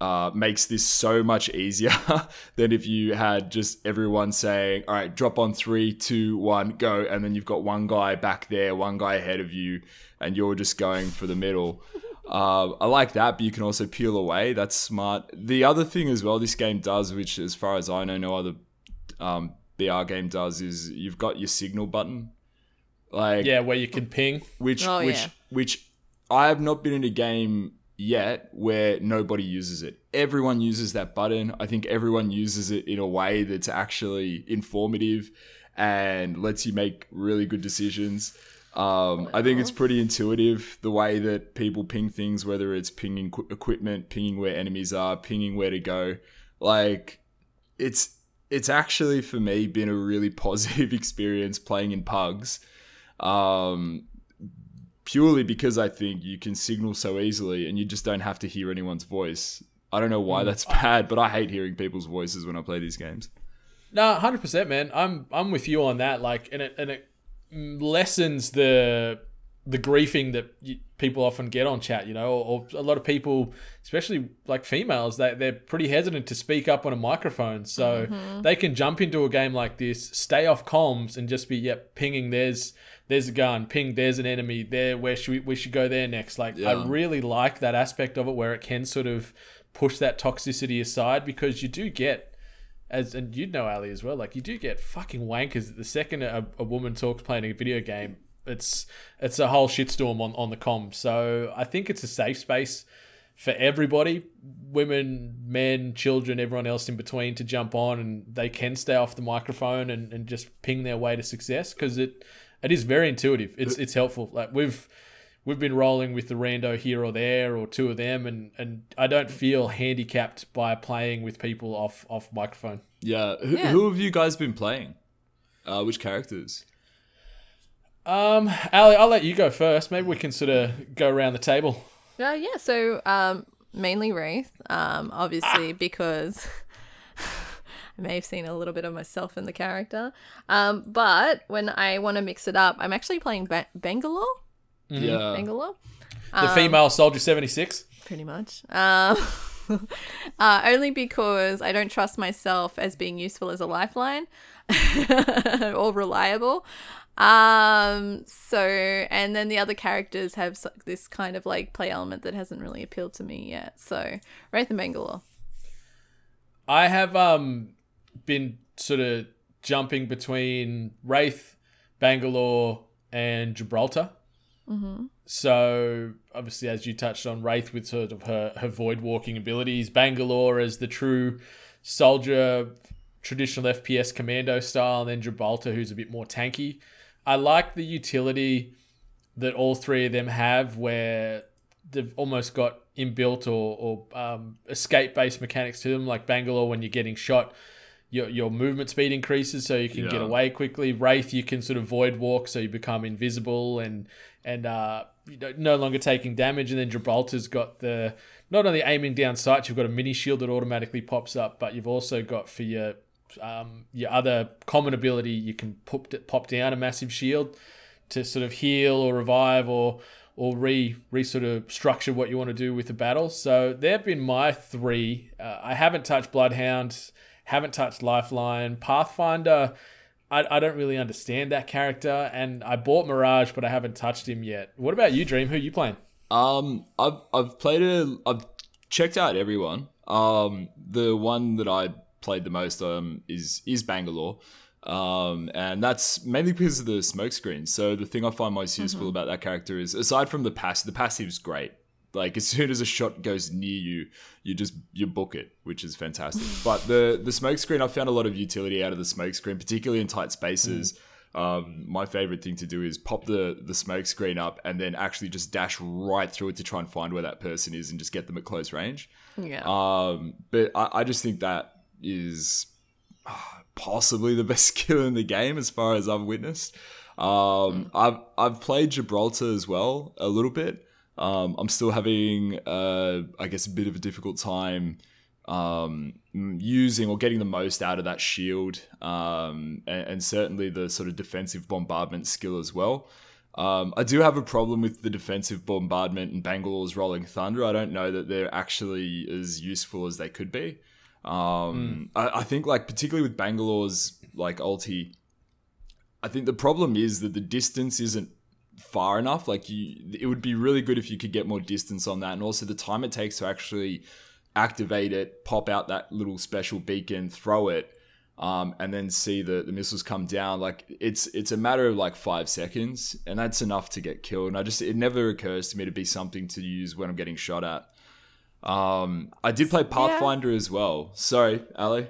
uh, makes this so much easier than if you had just everyone saying, "All right, drop on three, two, one, go," and then you've got one guy back there, one guy ahead of you, and you're just going for the middle. Uh, I like that, but you can also peel away. That's smart. The other thing as well, this game does, which as far as I know, no other um, BR game does, is you've got your signal button. Like Yeah, where you can ping. which Oh, which yeah. which I have not been in a game yet where nobody uses it. Everyone uses that button. I think everyone uses it in a way that's actually informative and lets you make really good decisions. Um, I think it's pretty intuitive the way that people ping things, whether it's pinging qu- equipment, pinging where enemies are, pinging where to go. Like it's it's actually for me been a really positive experience playing in pugs. Um, purely because I think you can signal so easily and you just don't have to hear anyone's voice. I don't know why that's bad, but I hate hearing people's voices when I play these games. No, hundred percent, man. I'm I'm with you on that. Like, and it and it lessens the the griefing that you, people often get on chat. You know, or, or a lot of people, especially like females, they they're pretty hesitant to speak up on a microphone. So mm-hmm. they can jump into a game like this, stay off comms, and just be yep pinging. There's there's a gun. Ping. There's an enemy. There. Where should we we should go there next? Like, Yeah. I really like that aspect of it where it can sort of push that toxicity aside because you do get as and you'd know Ally as well. Like you do get fucking wankers. The second a, a woman talks playing a video game, it's it's a whole shitstorm on on the com. So I think it's a safe space for everybody, women, men, children, everyone else in between to jump on and they can stay off the microphone and, and just ping their way to success because it it is very intuitive. It's it's helpful. Like we've we've been rolling with the rando here or there or two of them and, and I don't feel handicapped by playing with people off off microphone. Yeah. Who, Yeah. who have you guys been playing? Uh, which characters? Um, Ally, I'll let you go first. Maybe we can sort of go around the table. Uh, yeah, so um, mainly Wraith, um, obviously because I may have seen a little bit of myself in the character. Um, but when I want to mix it up, I'm actually playing ba- Bangalore. Yeah. Bangalore, The female soldier seventy six. pretty much. Um, uh, only because I don't trust myself as being useful as a lifeline or reliable. Um, so, and then the other characters have this kind of like play element that hasn't really appealed to me yet. So, Wraith and Bangalore. I have um been sort of jumping between Wraith, Bangalore, and Gibraltar. Mm-hmm. So obviously, as you touched on, Wraith with sort of her her void walking abilities, Bangalore as the true soldier, traditional FPS commando style, and then Gibraltar who's a bit more tanky. I like the utility that all three of them have, where they've almost got inbuilt or, or um, escape based mechanics to them. Like Bangalore, when you're getting shot, your, your movement speed increases so you can get away quickly. Wraith, you can sort of void walk so you become invisible and and uh, no longer taking damage. And then Gibraltar's got the not only aiming down sights, you've got a mini shield that automatically pops up, but you've also got for your um, your other common ability, you can pop pop down a massive shield to sort of heal or revive or or re re sort of structure what you want to do with the battle. So they've been my three. Uh, I haven't touched Bloodhound, haven't touched Lifeline, Pathfinder. I, I don't really understand that character, and I bought Mirage, but I haven't touched him yet. What about you, Dream? Who are you playing? Um, I've I've played a I've checked out everyone. Um, the one that I played the most um is is Bangalore. Um, and that's mainly because of the smoke screen. So the thing I find most useful about that character is aside from the passive, the passive's great. Like as soon as a shot goes near you, you just you book it, which is fantastic. but the the smoke screen, I found a lot of utility out of the smoke screen, particularly in tight spaces. Um, my favorite thing to do is pop the the smoke screen up and then actually just dash right through it to try and find where that person is and just get them at close range. Yeah. Um, but I, I just think that is ah, possibly the best skill in the game as far as I've witnessed. Um, I've I've played Gibraltar as well a little bit. Um, I'm still having, uh, I guess, a bit of a difficult time um, using or getting the most out of that shield, um, and, and certainly the sort of defensive bombardment skill as well. Um, I do have a problem with the defensive bombardment and Bangalore's Rolling Thunder. I don't know that they're actually as useful as they could be. Um, I, I think, like particularly with Bangalore's like ulti, I think the problem is that the distance isn't far enough. Like you, it would be really good if you could get more distance on that, and also the time it takes to actually activate it, pop out that little special beacon, throw it, um, and then see the, the missiles come down. Like it's it's a matter of like five seconds, and that's enough to get killed. And I just it never occurs to me to be something to use when I'm getting shot at. Um, I did play Pathfinder as well. Sorry, Ally.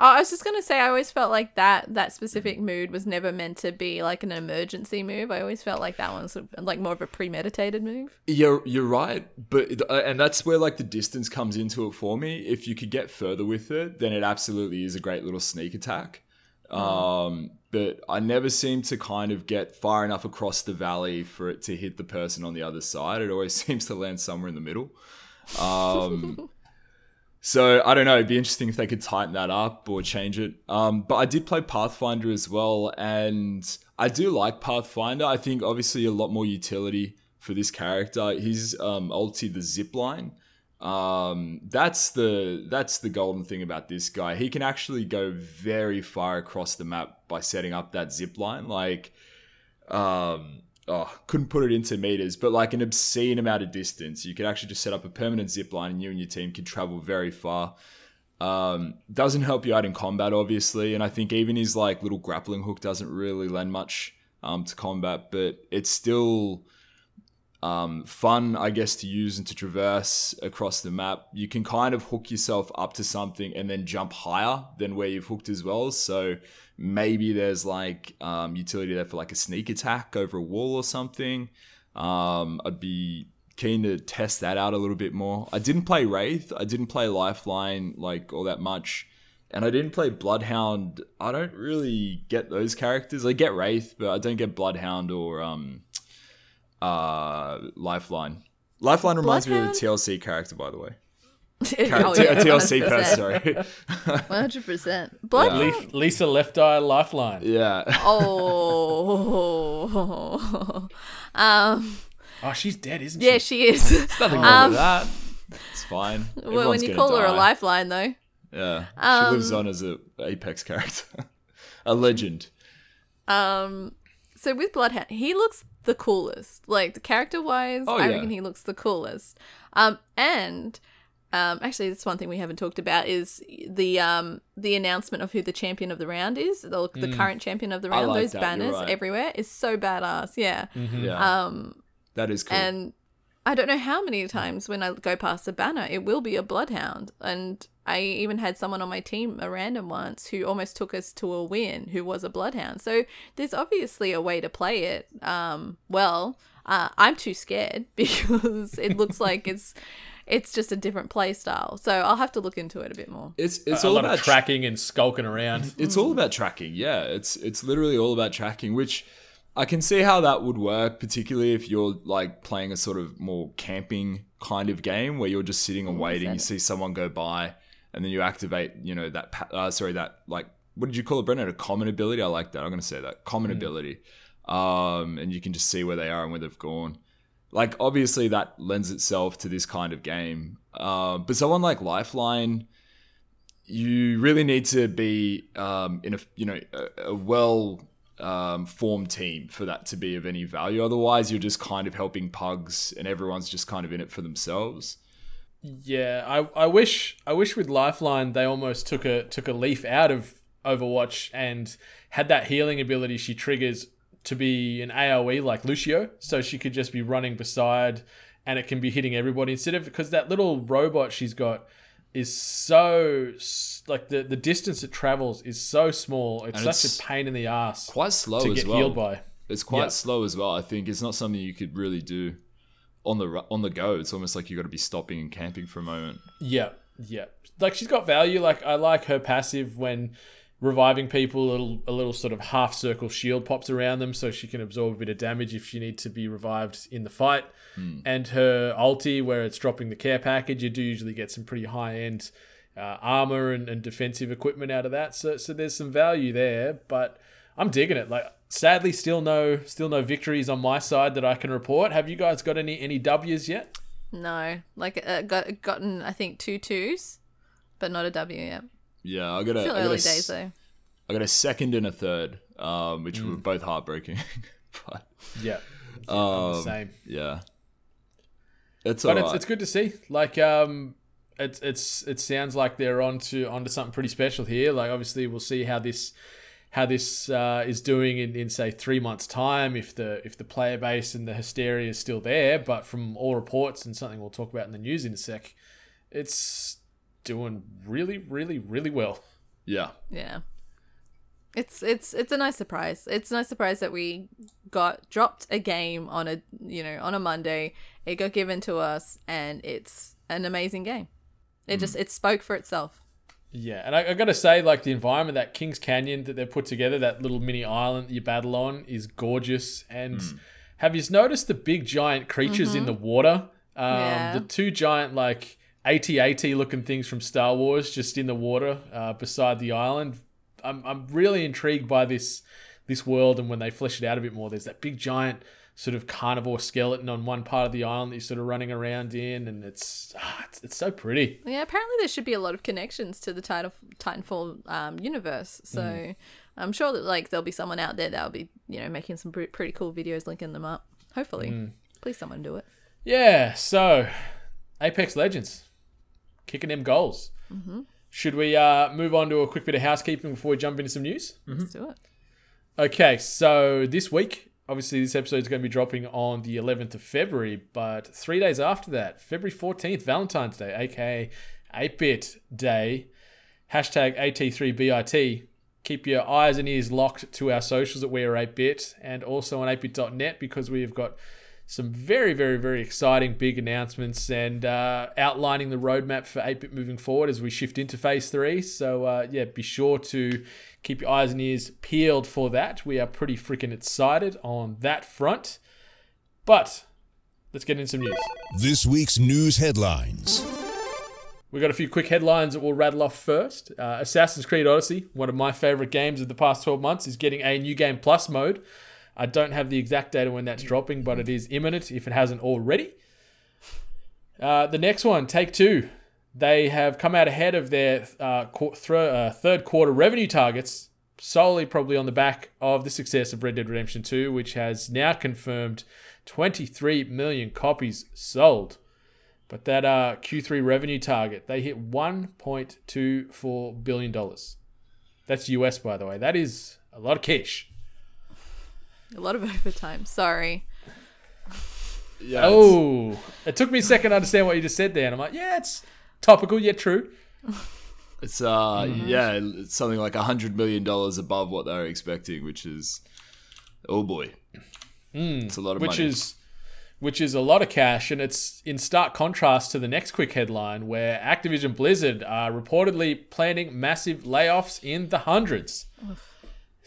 Oh, I was just gonna say, I always felt like that that specific mood was never meant to be like an emergency move. I always felt like that one was like more of a premeditated move. You're you're right, but uh, and that's where like the distance comes into it for me. If you could get further with it, then it absolutely is a great little sneak attack. Um, but I never seem to kind of get far enough across the valley for it to hit the person on the other side. It always seems to land somewhere in the middle. Um, so I don't know. It'd be interesting if they could tighten that up or change it. Um, but I did play Pathfinder as well, and I do like Pathfinder. I think obviously a lot more utility for this character. His um, ulti, the zip line. Um, that's the that's the golden thing about this guy. He can actually go very far across the map by setting up that zip line. Like, um, oh, couldn't put it into meters, but like an obscene amount of distance. You could actually just set up a permanent zip line, and you and your team could travel very far. Um, doesn't help you out in combat, obviously, and I think even his like little grappling hook doesn't really lend much um, to combat, but it's still um, fun, I guess, to use and to traverse across the map. You can kind of hook yourself up to something and then jump higher than where you've hooked as well. So maybe there's like um, utility there for like a sneak attack over a wall or something. Um, I'd be keen to test that out a little bit more. I didn't play Wraith. I didn't play Lifeline like all that much. And I didn't play Bloodhound. I don't really get those characters. I get Wraith, but I don't get Bloodhound or um, uh, Lifeline. Lifeline reminds me of a TLC character, by the way. Char- Oh, yeah, a TLC person, sorry. One hundred percent. Blood. Le- Lisa Left Eye Lifeline. yeah. Oh. um. Oh, she's dead, isn't she? Yeah, she? she is. Nothing wrong Um, with that. It's fine. well, when you gonna call her a lifeline, though. Yeah. Um, she lives on as a Apex character. a legend. Um. So with Bloodhound, he looks the coolest. Like the character wise, Oh, I yeah. reckon he looks the coolest. Um. And. Um, actually, that's one thing we haven't talked about is the um, the announcement of who the champion of the round is. The, the current champion of the Mm. I round. like Those that, you're banners right. everywhere is so badass. Yeah. Yeah. Um, that is cool. and I don't know how many times when I go past a banner, it will be a bloodhound. And I even had someone on my team, a random once, who almost took us to a win, who was a bloodhound. So there's obviously a way to play it. Um, well, uh, I'm too scared because it looks like it's it's just a different play style. So I'll have to look into it a bit more. it's it's a all lot about of tracking and skulking around. it's all about tracking. Yeah, it's it's literally all about tracking, which I can see how that would work, particularly if you're like playing a sort of more camping kind of game where you're just sitting and waiting. You see someone go by, and then you activate, you know, that pa- uh, sorry, that like what did you call it, Brendan? A common ability. I like that. I'm gonna say that common ability, um, and you can just see where they are and where they've gone. Like obviously that lends itself to this kind of game, uh, but someone like Lifeline you really need to be um, in a you know a, a well um, formed team for that to be of any value. Otherwise, you're just kind of helping pugs, and everyone's just kind of in it for themselves. Yeah, I, I wish I wish with Lifeline they almost took a took a leaf out of Overwatch and had that healing ability she triggers to be an AoE like Lucio, so she could just be running beside and it can be hitting everybody instead of because that little robot she's got is so like the the distance it travels is so small. It's And such it's a pain in the ass Quite slow to get well. healed by. It's quite Yeah. slow as well. I think it's not something you could really do on the on the go. It's almost like you got to be stopping and camping for a moment. Yeah, yeah. Like she's got value. Like I like her passive when reviving people. A little, a little sort of half circle shield pops around them, so she can absorb a bit of damage if she needs to be revived in the fight. And her ulti, where it's dropping the care package, you do usually get some pretty high end uh, armor and, and defensive equipment out of that. So, so there's some value there. But I'm digging it. Like sadly, still no, still no victories on my side that I can report. Have you guys got any any W's yet? No, like uh, got gotten I think two twos, but not a W yet. Yeah, I got a, Still I got early s- days though. I got a second and a third, um, which Mm. were both heartbreaking. but Yeah, um, same. yeah, it's but alright. it's, it's good to see. Like, um, it's it's it sounds like they're onto onto something pretty special here. Like, obviously, we'll see how this how this uh, is doing in, in say three months' time if the if the player base and the hysteria is still there. But from all reports and something we'll talk about in the news in a sec, it's doing really, really, really well. yeah. Yeah. It's it's it's a nice surprise. It's a nice surprise that we got dropped a game on a you know on a Monday. It got given to us, and it's an amazing game. It just mm. it spoke for itself. Yeah, and I, I got to say, like the environment that Kings Canyon that they've put together, that little mini island that you battle on, is gorgeous. And mm. have you noticed the big giant creatures in mm-hmm. the water? Um, Yeah. The two giant like AT-AT looking things from Star Wars just in the water uh, beside the island. I'm I'm really intrigued by this this world, and when they flesh it out a bit more, there's that big giant sort of carnivore skeleton on one part of the island that you're sort of running around in, and it's ah, it's, it's so pretty. Yeah, apparently there should be a lot of connections to the Titan Titanfall um, universe. So Mm. I'm sure that like there'll be someone out there that'll be you know making some pre- pretty cool videos linking them up. Hopefully, Mm. please someone do it. Yeah, so Apex Legends kicking them goals. Should we uh, move on to a quick bit of housekeeping before we jump into some news? Let's do it. Okay, so this week, obviously, this episode is going to be dropping on the 11th of February, but three days after that, February 14th, Valentine's Day, aka 8 Bit Day, hashtag AT3BIT. Keep your eyes and ears locked to our socials at We Are 8 Bit and also on 8bit.net because we have got some very, very, very exciting big announcements and uh, outlining the roadmap for 8 bit moving forward as we shift into phase three. So, uh, yeah, be sure to keep your eyes and ears peeled for that. We are pretty freaking excited on that front. But let's get into some news. This week's news headlines. We've got a few quick headlines that we'll rattle off first. Uh, Assassin's Creed Odyssey, one of my favorite games of the past 12 months, is getting a new game plus mode. I don't have the exact date when that's dropping, but it is imminent if it hasn't already. Uh, the next one, Take Two. They have come out ahead of their uh, thro- uh, third quarter revenue targets, solely probably on the back of the success of Red Dead Redemption 2, which has now confirmed 23 million copies sold. But that uh, Q3 revenue target, they hit $1.24 billion. That's US, by the way. That is a lot of cash. A lot of overtime. Sorry. Yeah. Oh, it took me a second to understand what you just said there. And I'm like, yeah, it's topical, yet true. It's uh yeah, it's something like a hundred million dollars above what they were expecting, which is oh boy, it's a lot of which money. is which is a lot of cash and it's in stark contrast to the next quick headline where Activision Blizzard are reportedly planning massive layoffs in the hundreds.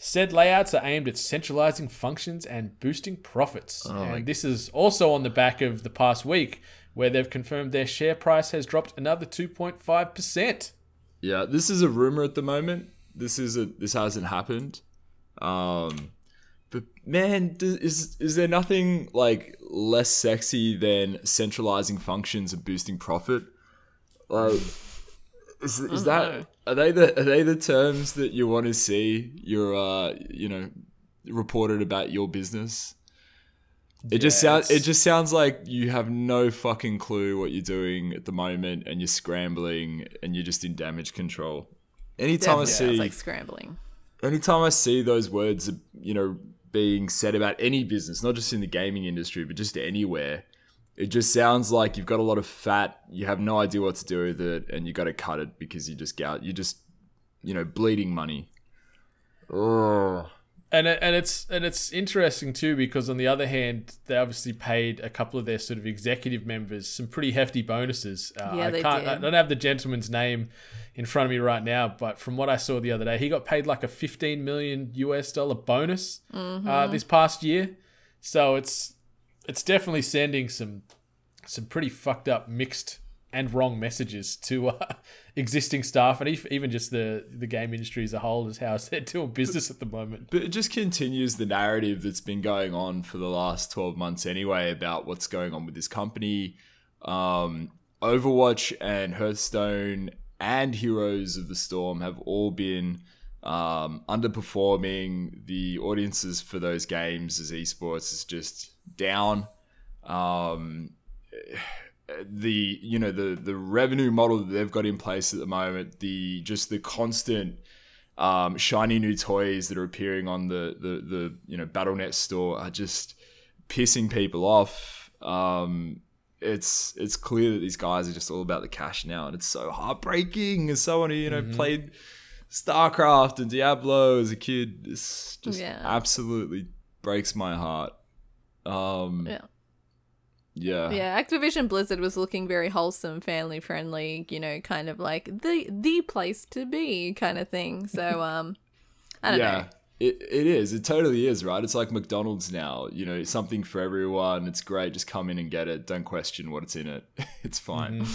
Said layouts are aimed at centralizing functions and boosting profits. and this is also on the back of the past week, where they've confirmed their share price has dropped another 2.5%. Yeah, this is a rumor at the moment. This is a this hasn't happened. Um, but man, is is there nothing like less sexy than centralizing functions and boosting profit? Like, is, is that are they the are they the terms that you want to see your uh you know reported about your business? It just sounds it just sounds like you have no fucking clue what you're doing at the moment and you're scrambling and you're just in damage control. Anytime I see like scrambling. anytime I see those words, you know, being said about any business, not just in the gaming industry, but just anywhere, it just sounds like you've got a lot of fat, you have no idea what to do with it, and you got to cut it because you just gout, you just, you know, bleeding money. Oh, And it, and it's and it's interesting too because on the other hand, they obviously paid a couple of their sort of executive members some pretty hefty bonuses. Uh, Yeah, I they can't. I don't have the gentleman's name in front of me right now, but from what I saw the other day, he got paid like a 15 million US dollar bonus uh, Mm-hmm. this past year. So it's it's definitely sending some some pretty fucked up mixed and wrong messages to uh, existing staff and even just the the game industry as a whole is how they're doing business at the moment. But it just continues the narrative that's been going on for the last 12 months anyway about what's going on with this company. Um, Overwatch and Hearthstone and Heroes of the Storm have all been um, underperforming. The audiences for those games as esports is just down. Um, the you know the the revenue model that they've got in place at the moment, the just the constant um, shiny new toys that are appearing on the the the you know BattleNet store are just pissing people off. Um, it's it's clear that these guys are just all about the cash now, and it's so heartbreaking as someone who you know played StarCraft and Diablo as a kid. this just Yeah. absolutely breaks my heart. Um, Yeah. yeah, Yeah, Activision Blizzard was looking very wholesome, family friendly, you know, kind of like the the place to be kind of thing. So um I don't yeah. know. It, it is. It totally is, right? It's like McDonald's now. You know, something for everyone. It's great. Just come in and get it. Don't question what's in it. It's fine.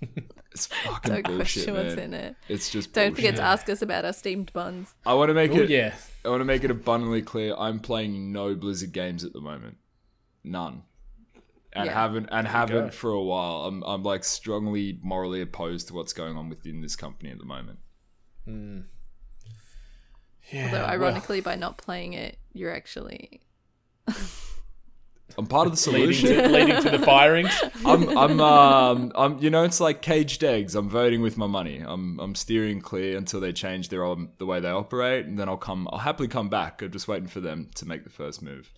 it's fucking Don't bullshit, question man. what's in it. It's just Don't forget to ask us about our steamed buns. I want to make Oh it. yeah, I want to make it abundantly clear. I'm playing no Blizzard games at the moment. None. And Yeah. haven't and go. haven't for a while. I'm I'm like strongly morally opposed to what's going on within this company at the moment. Hmm. yeah. Although well, ironically by not playing it, you're actually I'm part of the leading solution. to, leading to the firings. I'm, I'm, um, I'm, you know, it's like caged eggs. I'm voting with my money. I'm, I'm steering clear until they change their um, the way they operate, and then I'll come. I'll happily come back. I'm just waiting for them to make the first move.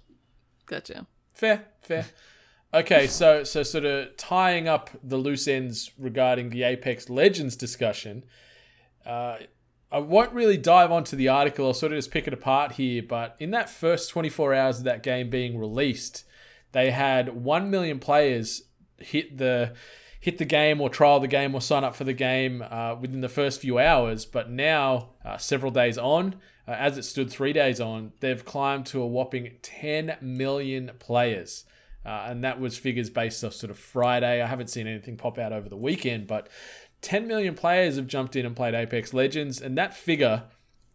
gotcha. Fair, fair. Okay, so so sort of tying up the loose ends regarding the Apex Legends discussion. Uh, I won't really dive onto the article. I'll sort of just pick it apart here. But in that first 24 hours of that game being released, they had one million players hit the hit the game or trial the game or sign up for the game uh, within the first few hours. But now, uh, several days on, uh, as it stood three days on, they've climbed to a whopping 10 million players. Uh, and that was figures based off sort of Friday. I haven't seen anything pop out over the weekend, but 10 million players have jumped in and played Apex Legends, and that figure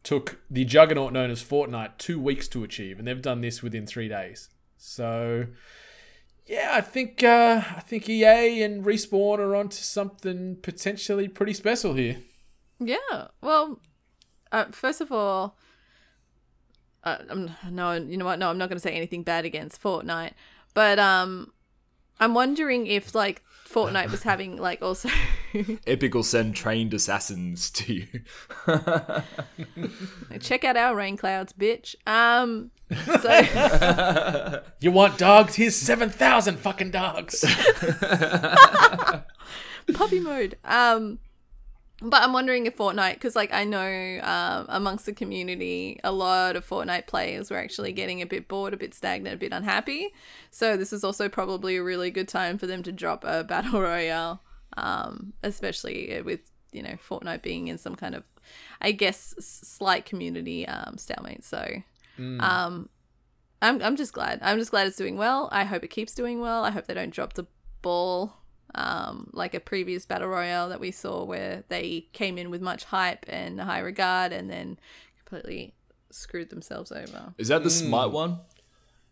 took the juggernaut known as Fortnite two weeks to achieve, and they've done this within three days. So, yeah, I think uh, I think EA and Respawn are onto something potentially pretty special here. Yeah. Well, uh, first of all, uh, I'm, no, you know what? No, I'm not going to say anything bad against Fortnite, but um, I'm wondering if like Fortnite was having like also Epic will send trained assassins to you. check out our rain clouds, bitch. Um, so You want dogs? Here's seven thousand fucking dogs. puppy mode. Um, but I'm wondering if Fortnite, because like I know um, amongst the community, a lot of Fortnite players were actually getting a bit bored, a bit stagnant, a bit unhappy. So this is also probably a really good time for them to drop a battle royale, um, especially with you know Fortnite being in some kind of, I guess, slight community um, stalemate. So, um, I'm I'm just glad. I'm just glad it's doing well. I hope it keeps doing well. I hope they don't drop the ball. Um, like a previous battle royale that we saw where they came in with much hype and high regard and then completely screwed themselves over. Is that the Smite one?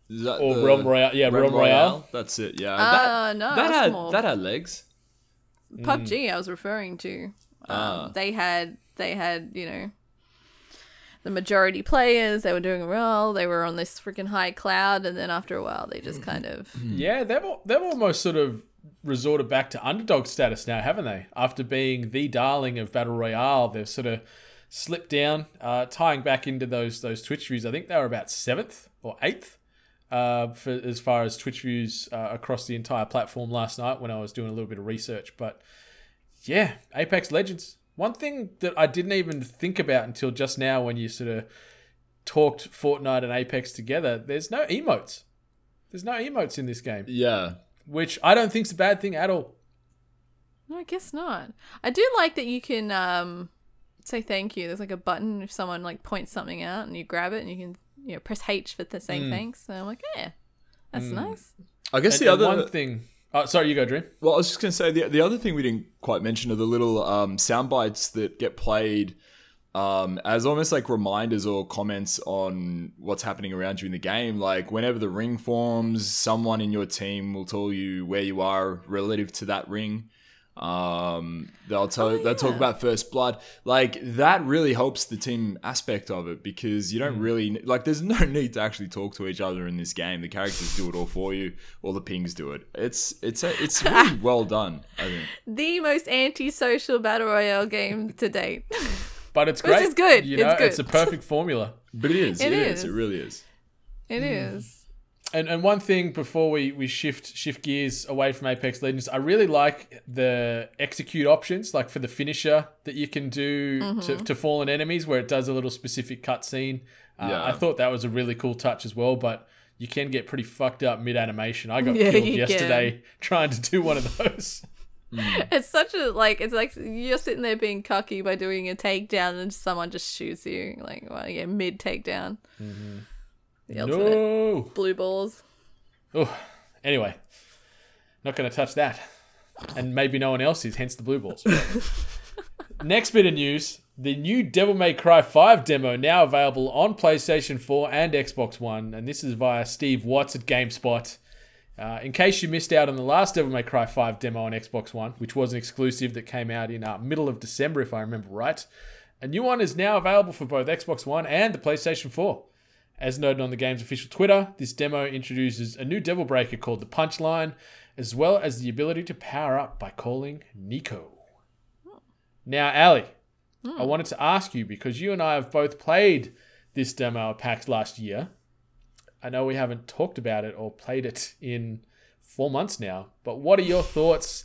Is that Or the- Realm Royale- yeah, Realm Royale. That's it. Yeah. Uh, no, that that's had more- that had legs. PUBG I was referring to. Um, Ah. They had they had you know the majority players. They were doing well. They were on this freaking high cloud, and then after a while, they just kind of Yeah, they've they've almost sort of resorted back to underdog status now, haven't they? After being the darling of battle royale, they've sort of slipped down, uh, tying back into those those Twitch views. I think they were about seventh or eighth uh, for as far as Twitch views uh, across the entire platform last night when I was doing a little bit of research. But yeah, Apex Legends. One thing that I didn't even think about until just now when you sort of talked Fortnite and Apex together, there's no emotes. There's no emotes in this game Yeah. which I don't think's a bad thing at all. No, I guess not. I do like that you can um say thank you. There's like a button if someone like points something out and you grab it and you can you know press H for the saying thing. So I'm like, yeah, that's nice. I guess And, the other one thing. Oh, sorry, you go, Dream. Well, I was just going to say the, the other thing we didn't quite mention are the little um, sound bites that get played um, as almost like reminders or comments on what's happening around you in the game. Like whenever the ring forms, someone in your team will tell you where you are relative to that ring. Um, they'll tell they'll talk about first blood. Like that really helps the team aspect of it because you don't really like. There's no need to actually talk to each other in this game. The characters do it all for you, or the pings do it. It's it's a, it's really well done. I think. The most anti-social battle royale game to date. But it's Which great. is good. You It's know, good. it's a perfect formula. But it is. It it is. is. It really is. It is. And and one thing before we, we shift shift gears away from Apex Legends, I really like the execute options, like for the finisher that you can do to, to fallen enemies, where it does a little specific cutscene. Uh, Yeah. I thought that was a really cool touch as well, but you can get pretty fucked up mid animation. I got Yeah, killed you yesterday trying to do one of those. It's such a like it's like you're sitting there being cocky by doing a takedown and someone just shoots you like well yeah mid takedown. The ultimate No. blue balls. Oh, anyway, not going to touch that. And maybe no one else is, hence the blue balls. Next bit of news the new Devil May Cry 5 demo now available on PlayStation 4 and Xbox One. And this is via Steve Watts at GameSpot. Uh, in case you missed out on the last Devil May Cry 5 demo on Xbox One, which was an exclusive that came out in uh, middle of December, if I remember right, a new one is now available for both Xbox One and the PlayStation 4. As noted on the game's official Twitter, this demo introduces a new Devil Breaker called the Punchline, as well as the ability to power up by calling Nico. Now, Ally, I hmm. wanted to ask you because you and I have both played this demo at PAX last year. I know we haven't talked about it or played it in four months now, but what are your thoughts?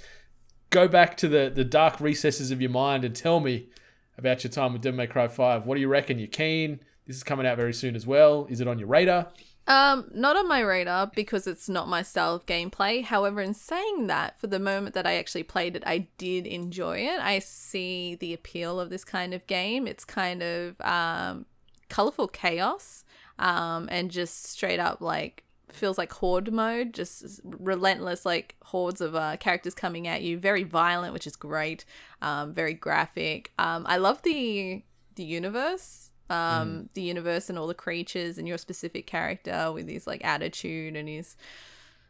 Go back to the, the dark recesses of your mind and tell me about your time with Devil May Cry 5. What do you reckon? You keen? This is coming out very soon as well. Is it on your radar? Um, not on my radar because it's not my style of gameplay. However, in saying that, for the moment that I actually played it, I did enjoy it. I see the appeal of this kind of game. It's kind of um, colorful chaos um, and just straight up like feels like horde mode, just relentless like hordes of uh, characters coming at you. Very violent, which is great. Um, very graphic. Um, I love the the universe um the universe and all the creatures and your specific character with his like attitude and his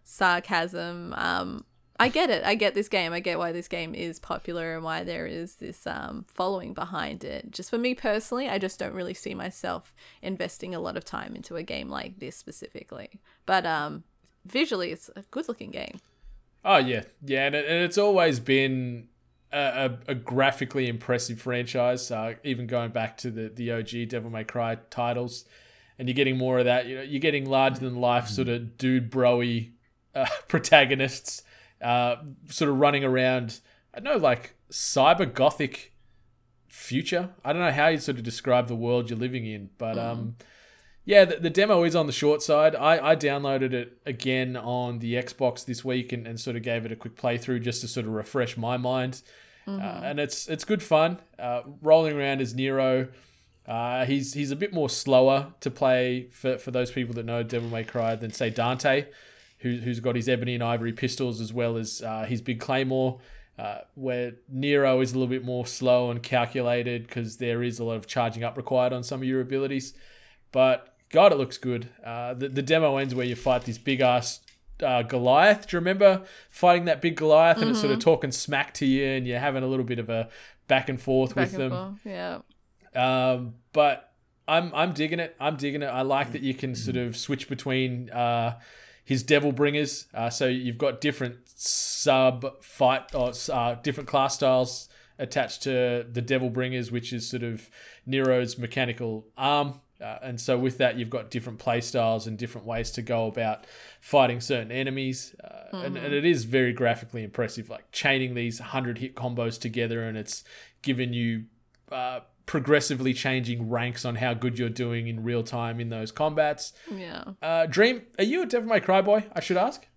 sarcasm. Um i get it. I get this game. I get why this game is popular and why there is this um following behind it. Just for me personally i just don't really see myself investing a lot of time into a game like this specifically. But um visually it's a good looking game. Oh yeah, yeah, and, it, and it's always been a, a, graphically impressive franchise. Uh, even going back to the the OG Devil May Cry titles, and you're getting more of that. You know, you're getting larger than life sort of dude broy uh, protagonists, uh, sort of running around. I don't know, like cyber gothic future. I don't know how you sort of describe the world you're living in, but um, yeah, the, the demo is on the short side. I, I downloaded it again on the Xbox this week and, and sort of gave it a quick playthrough just to sort of refresh my mind. Uh, and it's it's good fun. Uh, rolling around as Nero. Uh, he's he's a bit more slower to play for, for those people that know Devil May Cry than say Dante, who, who's got his ebony and ivory pistols as well as uh, his big claymore. Uh, where Nero is a little bit more slow and calculated because there is a lot of charging up required on some of your abilities. But God, it looks good. Uh, the, the demo ends where you fight this big ass uh, Goliath. Do you remember fighting that big Goliath and it's sort of talking smack to you and you're having a little bit of a back and forth Back with and them? forth. Yeah. Um, but I'm I'm digging it. I'm digging it. I like that you can sort of switch between uh, his devil bringers. Uh, so you've got different sub fight or uh, different class styles attached to the devil bringers, which is sort of Nero's mechanical arm. Uh, and so with that, you've got different play styles and different ways to go about fighting certain enemies. Uh, and, and it is very graphically impressive, like chaining these 100 hit combos together, and it's given you uh, progressively changing ranks on how good you're doing in real time in those combats. Yeah. Uh, Dream, are you a Devil May Cry boy? I should ask.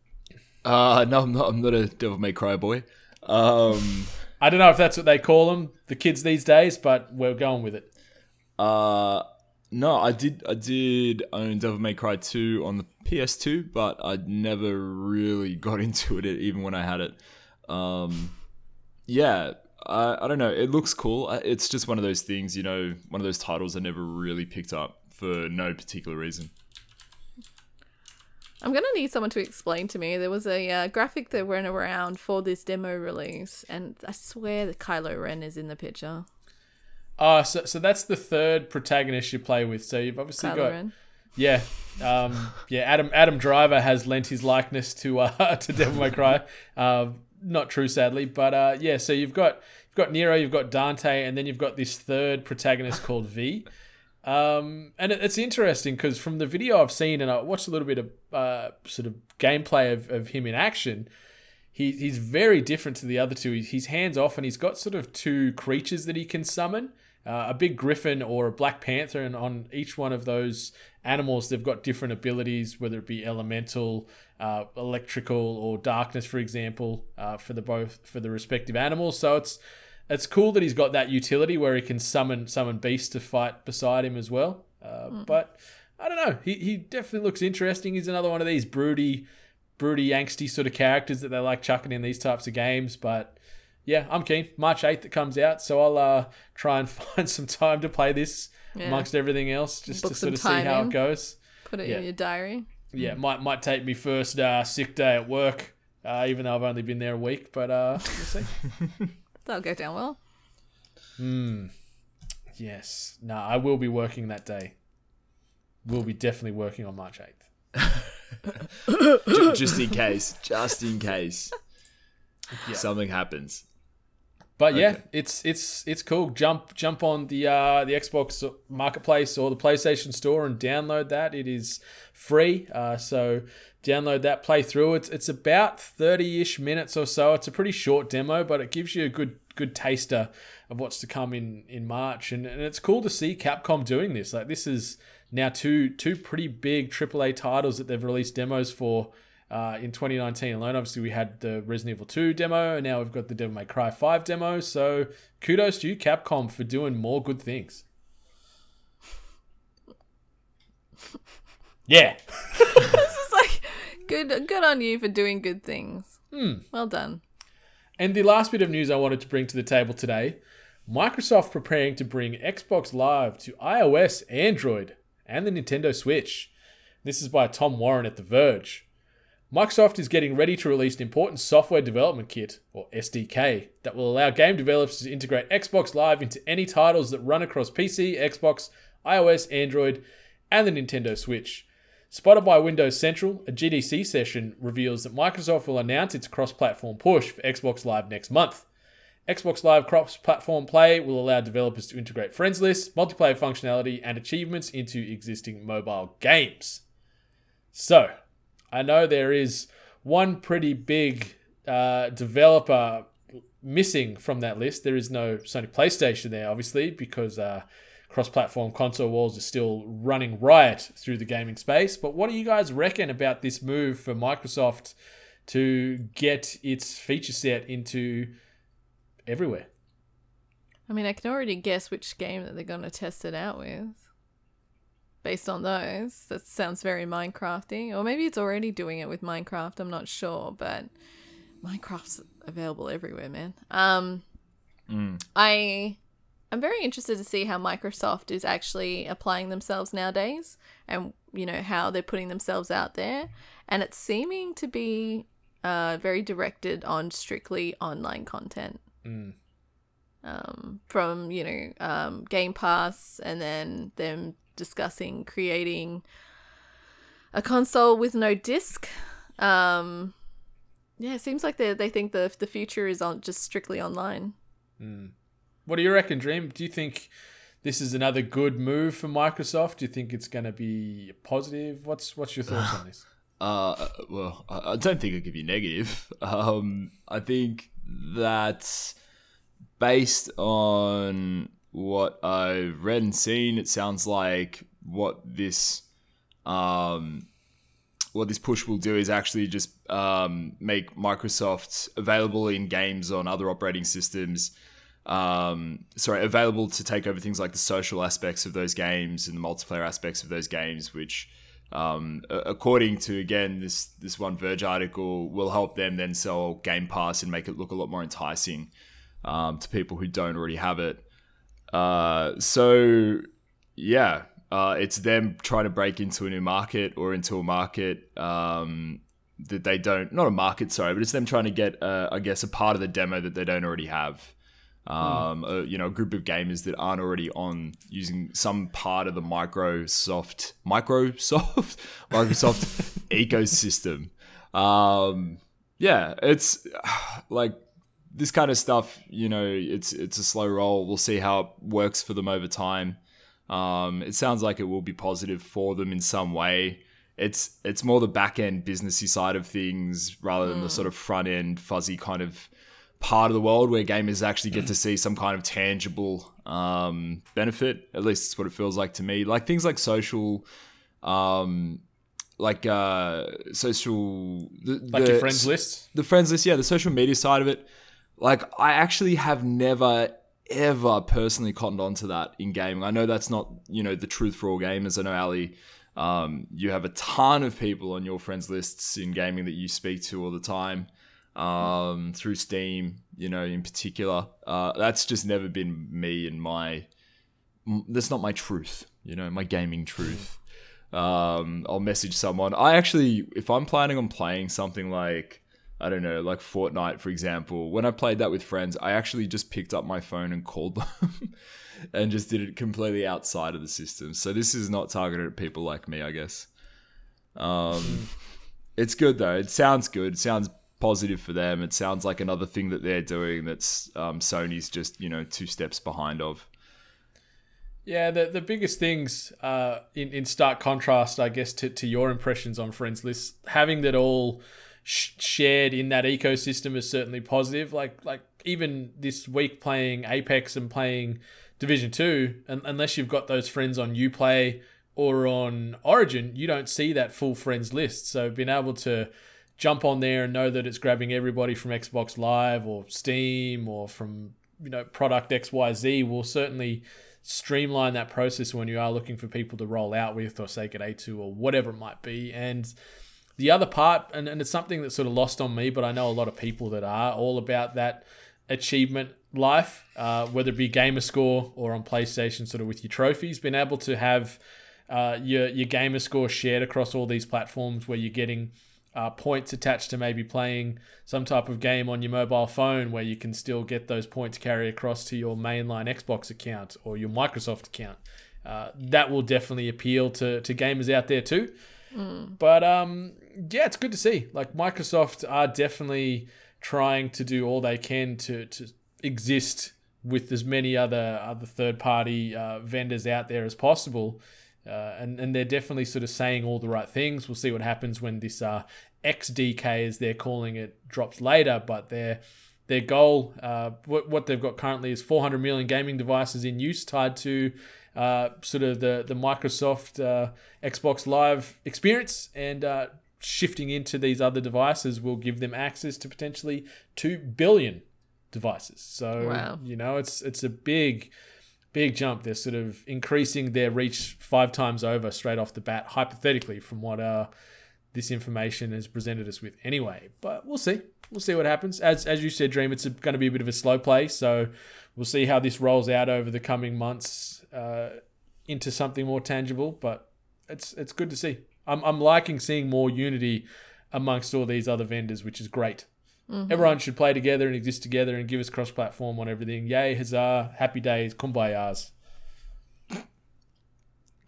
Uh, no, I'm not. I'm not a Devil May Cry boy. Um, I don't know if that's what they call them, the kids these days, but we're going with it. uh, no, I did. I did own Devil May Cry 2 on the PS2, but I never really got into it, even when I had it. Um, yeah, I, I don't know. It looks cool. It's just one of those things, you know, one of those titles I never really picked up for no particular reason. I'm gonna need someone to explain to me. There was a uh, graphic that went around for this demo release, and I swear that Kylo Ren is in the picture. Uh, so, so that's the third protagonist you play with. So you've obviously Kylo got Ren. Yeah, um, yeah. Adam Adam Driver has lent his likeness to uh, to Devil May Cry. Uh, not true, sadly, but uh, yeah. So you've got you've got Nero, you've got Dante, and then you've got this third protagonist called V. Um, and it, it's interesting because from the video I've seen, and I watched a little bit of uh, sort of gameplay of, of him in action. He, he's very different to the other two. He's hands off, and he's got sort of two creatures that he can summon uh, a big griffin or a black panther, and on each one of those animals, they've got different abilities, whether it be elemental, uh, electrical, or darkness, for example, uh, for the both for the respective animals. So it's it's cool that he's got that utility where he can summon summon beasts to fight beside him as well. Uh, But I don't know. He he definitely looks interesting. He's another one of these broody, broody, angsty sort of characters that they like chucking in these types of games. But yeah, I'm keen. March 8th it comes out, so I'll uh, try and find some time to play this Yeah. amongst everything else, just Book to sort some of see how in. it goes. Put it Yeah. in your diary. Yeah, might might take me first uh, sick day at work, uh, even though I've only been there a week. But uh, we'll see. That'll go down well. Hmm. yes, no, I will be working that day. We'll be definitely working on March 8th. Just in case. Just in case. Something happens. But yeah, Okay. it's it's it's cool. Jump jump on the uh, the Xbox Marketplace or the PlayStation Store and download that. It is free, uh, so download that, play through it. It's about thirty ish minutes or so. It's a pretty short demo, but it gives you a good good taster of what's to come in in March. And, and it's cool to see Capcom doing this. Like this is now two two pretty big AAA titles that they've released demos for uh, in 2019 alone. Obviously, we had the Resident Evil 2 demo, and now we've got the Devil May Cry 5 demo. So kudos to you, Capcom, for doing more good things. Yeah. It's like good good on you for doing good things. Well done. And the last bit of news I wanted to bring to the table today Microsoft preparing to bring Xbox Live to iOS, Android, and the Nintendo Switch. This is by Tom Warren at The Verge. Microsoft is getting ready to release an important software development kit, or SDK, that will allow game developers to integrate Xbox Live into any titles that run across PC, Xbox, iOS, Android, and the Nintendo Switch. Spotted by Windows Central, a GDC session reveals that Microsoft will announce its cross platform push for Xbox Live next month. Xbox Live cross platform play will allow developers to integrate friends lists, multiplayer functionality, and achievements into existing mobile games. So, I know there is one pretty big uh, developer missing from that list. There is no Sony PlayStation there, obviously, because uh, cross platform console wars are still running riot through the gaming space. But what do you guys reckon about this move for Microsoft to get its feature set into everywhere. I mean, I can already guess which game that they're going to test it out with. Based on those, that sounds very Minecrafty, or maybe it's already doing it with Minecraft. I'm not sure, but Minecraft's available everywhere, man. Um, I I'm very interested to see how Microsoft is actually applying themselves nowadays, and you know how they're putting themselves out there, and it's seeming to be uh, very directed on strictly online content. Um, from you know um, Game Pass, and then them discussing creating a console with no disc. Um, yeah, it seems like they they think the the future is on just strictly online. What do you reckon, Dream? Do you think this is another good move for Microsoft? Do you think it's going to be positive? What's what's your thoughts on this? Uh, well, I I don't think it could be negative. Um, I think that based on what I've read and seen, it sounds like what this um, what this push will do is actually just um, make Microsoft available in games on other operating systems. Um, sorry, available to take over things like the social aspects of those games and the multiplayer aspects of those games, which, um, according to again this this one Verge article, will help them then sell Game Pass and make it look a lot more enticing um, to people who don't already have it. Uh, so yeah, uh, it's them trying to break into a new market or into a market um, that they don't, not a market, sorry, but it's them trying to get, uh, I guess, a part of the demo that they don't already have. Um, a, you know, a group of gamers that aren't already on using some part of the Microsoft, Microsoft, Microsoft ecosystem. Um, yeah, it's like this kind of stuff, you know, it's it's a slow roll. We'll see how it works for them over time. Um, it sounds like it will be positive for them in some way. It's it's more the back end businessy side of things rather than the sort of front end fuzzy kind of part of the world where gamers actually get to see some kind of tangible um, benefit. At least it's what it feels like to me. Like things like social, um, like uh, social, the, Like the- your friends list? the friends list, yeah, the social media side of it. Like, I actually have never ever personally cottoned onto that in gaming. I know that's not, you know, the truth for all gamers. I know Ally, um, you have a ton of people on your friends lists in gaming that you speak to all the time um, through Steam, you know, in particular. Uh, that's just never been me and my. That's not my truth, you know, my gaming truth. Um, I'll message someone. I actually, if I'm planning on playing something like, I don't know, like Fortnite, for example, when I played that with friends, I actually just picked up my phone and called them and just did it completely outside of the system. So this is not targeted at people like me, I guess. Um, it's good though. It sounds good. It sounds positive for them. It sounds like another thing that they're doing that's um, Sony's just you know two steps behind of. Yeah, the the biggest things uh, in in stark contrast, I guess, to, to your impressions on Friends List, having that all sh- shared in that ecosystem is certainly positive. Like like even this week playing Apex and playing Division Two, un- unless you've got those friends on UPlay or on Origin, you don't see that full friends list. So being able to jump on there and know that it's grabbing everybody from Xbox Live or Steam or from you know product XYZ will certainly streamline that process when you are looking for people to roll out with or say get A2 or whatever it might be. And the other part, and, and it's something that's sort of lost on me, but I know a lot of people that are all about that achievement life, uh, whether it be gamer score or on PlayStation, sort of with your trophies, being able to have uh, your your gamer score shared across all these platforms where you're getting uh, points attached to maybe playing some type of game on your mobile phone where you can still get those points carry across to your mainline Xbox account or your Microsoft account. Uh, that will definitely appeal to, to gamers out there too. But um, yeah, it's good to see. Like Microsoft are definitely trying to do all they can to to exist with as many other other third party uh, vendors out there as possible. Uh, and, and they're definitely sort of saying all the right things. We'll see what happens when this uh, XDK, as they're calling it, drops later. But their their goal, uh, what, what they've got currently, is 400 million gaming devices in use tied to uh, sort of the the Microsoft uh, Xbox Live experience, and uh, shifting into these other devices will give them access to potentially two billion devices. So Wow. you know, it's it's a big, big jump. They're sort of increasing their reach five times over straight off the bat, hypothetically, from what uh this information has presented us with anyway. But we'll see. We'll see what happens. As as you said, Dream, it's going to be a bit of a slow play. So we'll see how this rolls out over the coming months uh, into something more tangible. But it's it's good to see. I'm I'm liking seeing more unity amongst all these other vendors, which is great. Everyone should play together and exist together and give us cross platform on everything. Yay, huzzah, happy days, kumbayas.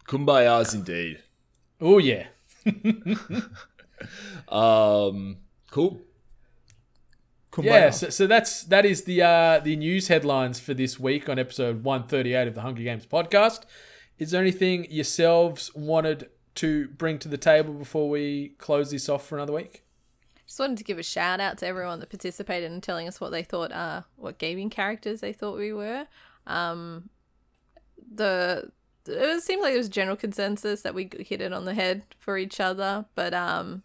Kumbayas indeed. Oh yeah. Um, cool. Yeah, so, so that's that is the uh, the news headlines for this week on episode 138 of the Hungry Gamers podcast. Is there anything yourselves wanted to bring to the table before we close this off for another week? Just wanted to give a shout out to everyone that participated in telling us what they thought, uh, what gaming characters they thought we were. Um, the it seemed like there was general consensus that we hit it on the head for each other, but um,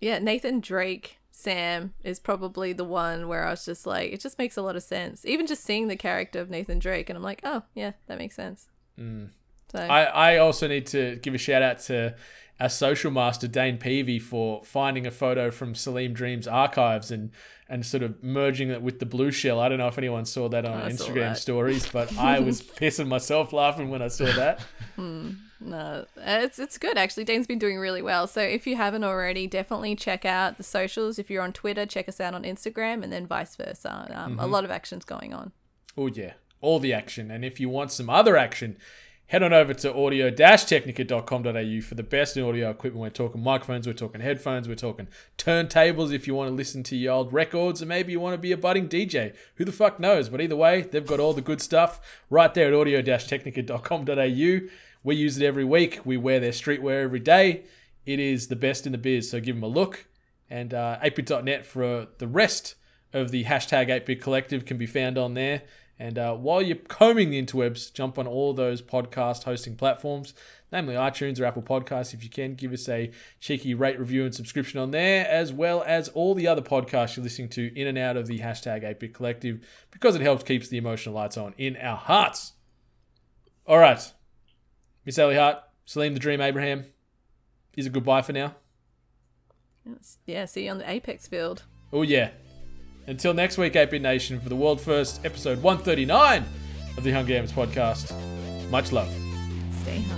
yeah, Nathan Drake Sam is probably the one where I was just like, it just makes a lot of sense. Even just seeing the character of Nathan Drake, and I'm like, oh yeah, that makes sense. Mm. So I, I also need to give a shout out to our social master Dane Peavy for finding a photo from Salim Dreams archives and and sort of merging it with the blue shell. I don't know if anyone saw that on I Instagram that. stories, but I was pissing myself laughing when I saw that. Hmm. No, it's it's good actually. Dane's been doing really well. So if you haven't already, definitely check out the socials. If you're on Twitter, check us out on Instagram, and then vice versa. Um, A lot of actions going on. Oh yeah, all the action. And if you want some other action, head on over to audio-technica.com.au for the best in audio equipment. We're talking microphones, we're talking headphones, we're talking turntables if you want to listen to your old records, or maybe you want to be a budding DJ. Who the fuck knows? But either way, they've got all the good stuff right there at audio-technica.com.au. We use it every week. We wear their streetwear every day. It is the best in the biz, so give them a look. And uh, 8bit.net for the rest of the hashtag 8bit collective can be found on there. And uh, while you're combing the interwebs, jump on all those podcast hosting platforms, namely iTunes or Apple Podcasts. If you can, give us a cheeky rate, review, and subscription on there, as well as all the other podcasts you're listening to in and out of the hashtag 8bit collective, because it helps keeps the emotional lights on in our hearts. All right, Miss Ally Hart, Salim the Dream Abraham, is a goodbye for now? Yeah, see you on the Apex field. Oh, yeah. Until next week, 8-Bit Nation, for the world first episode 139 of the Hungry Gamers podcast. Much love. Stay hungry.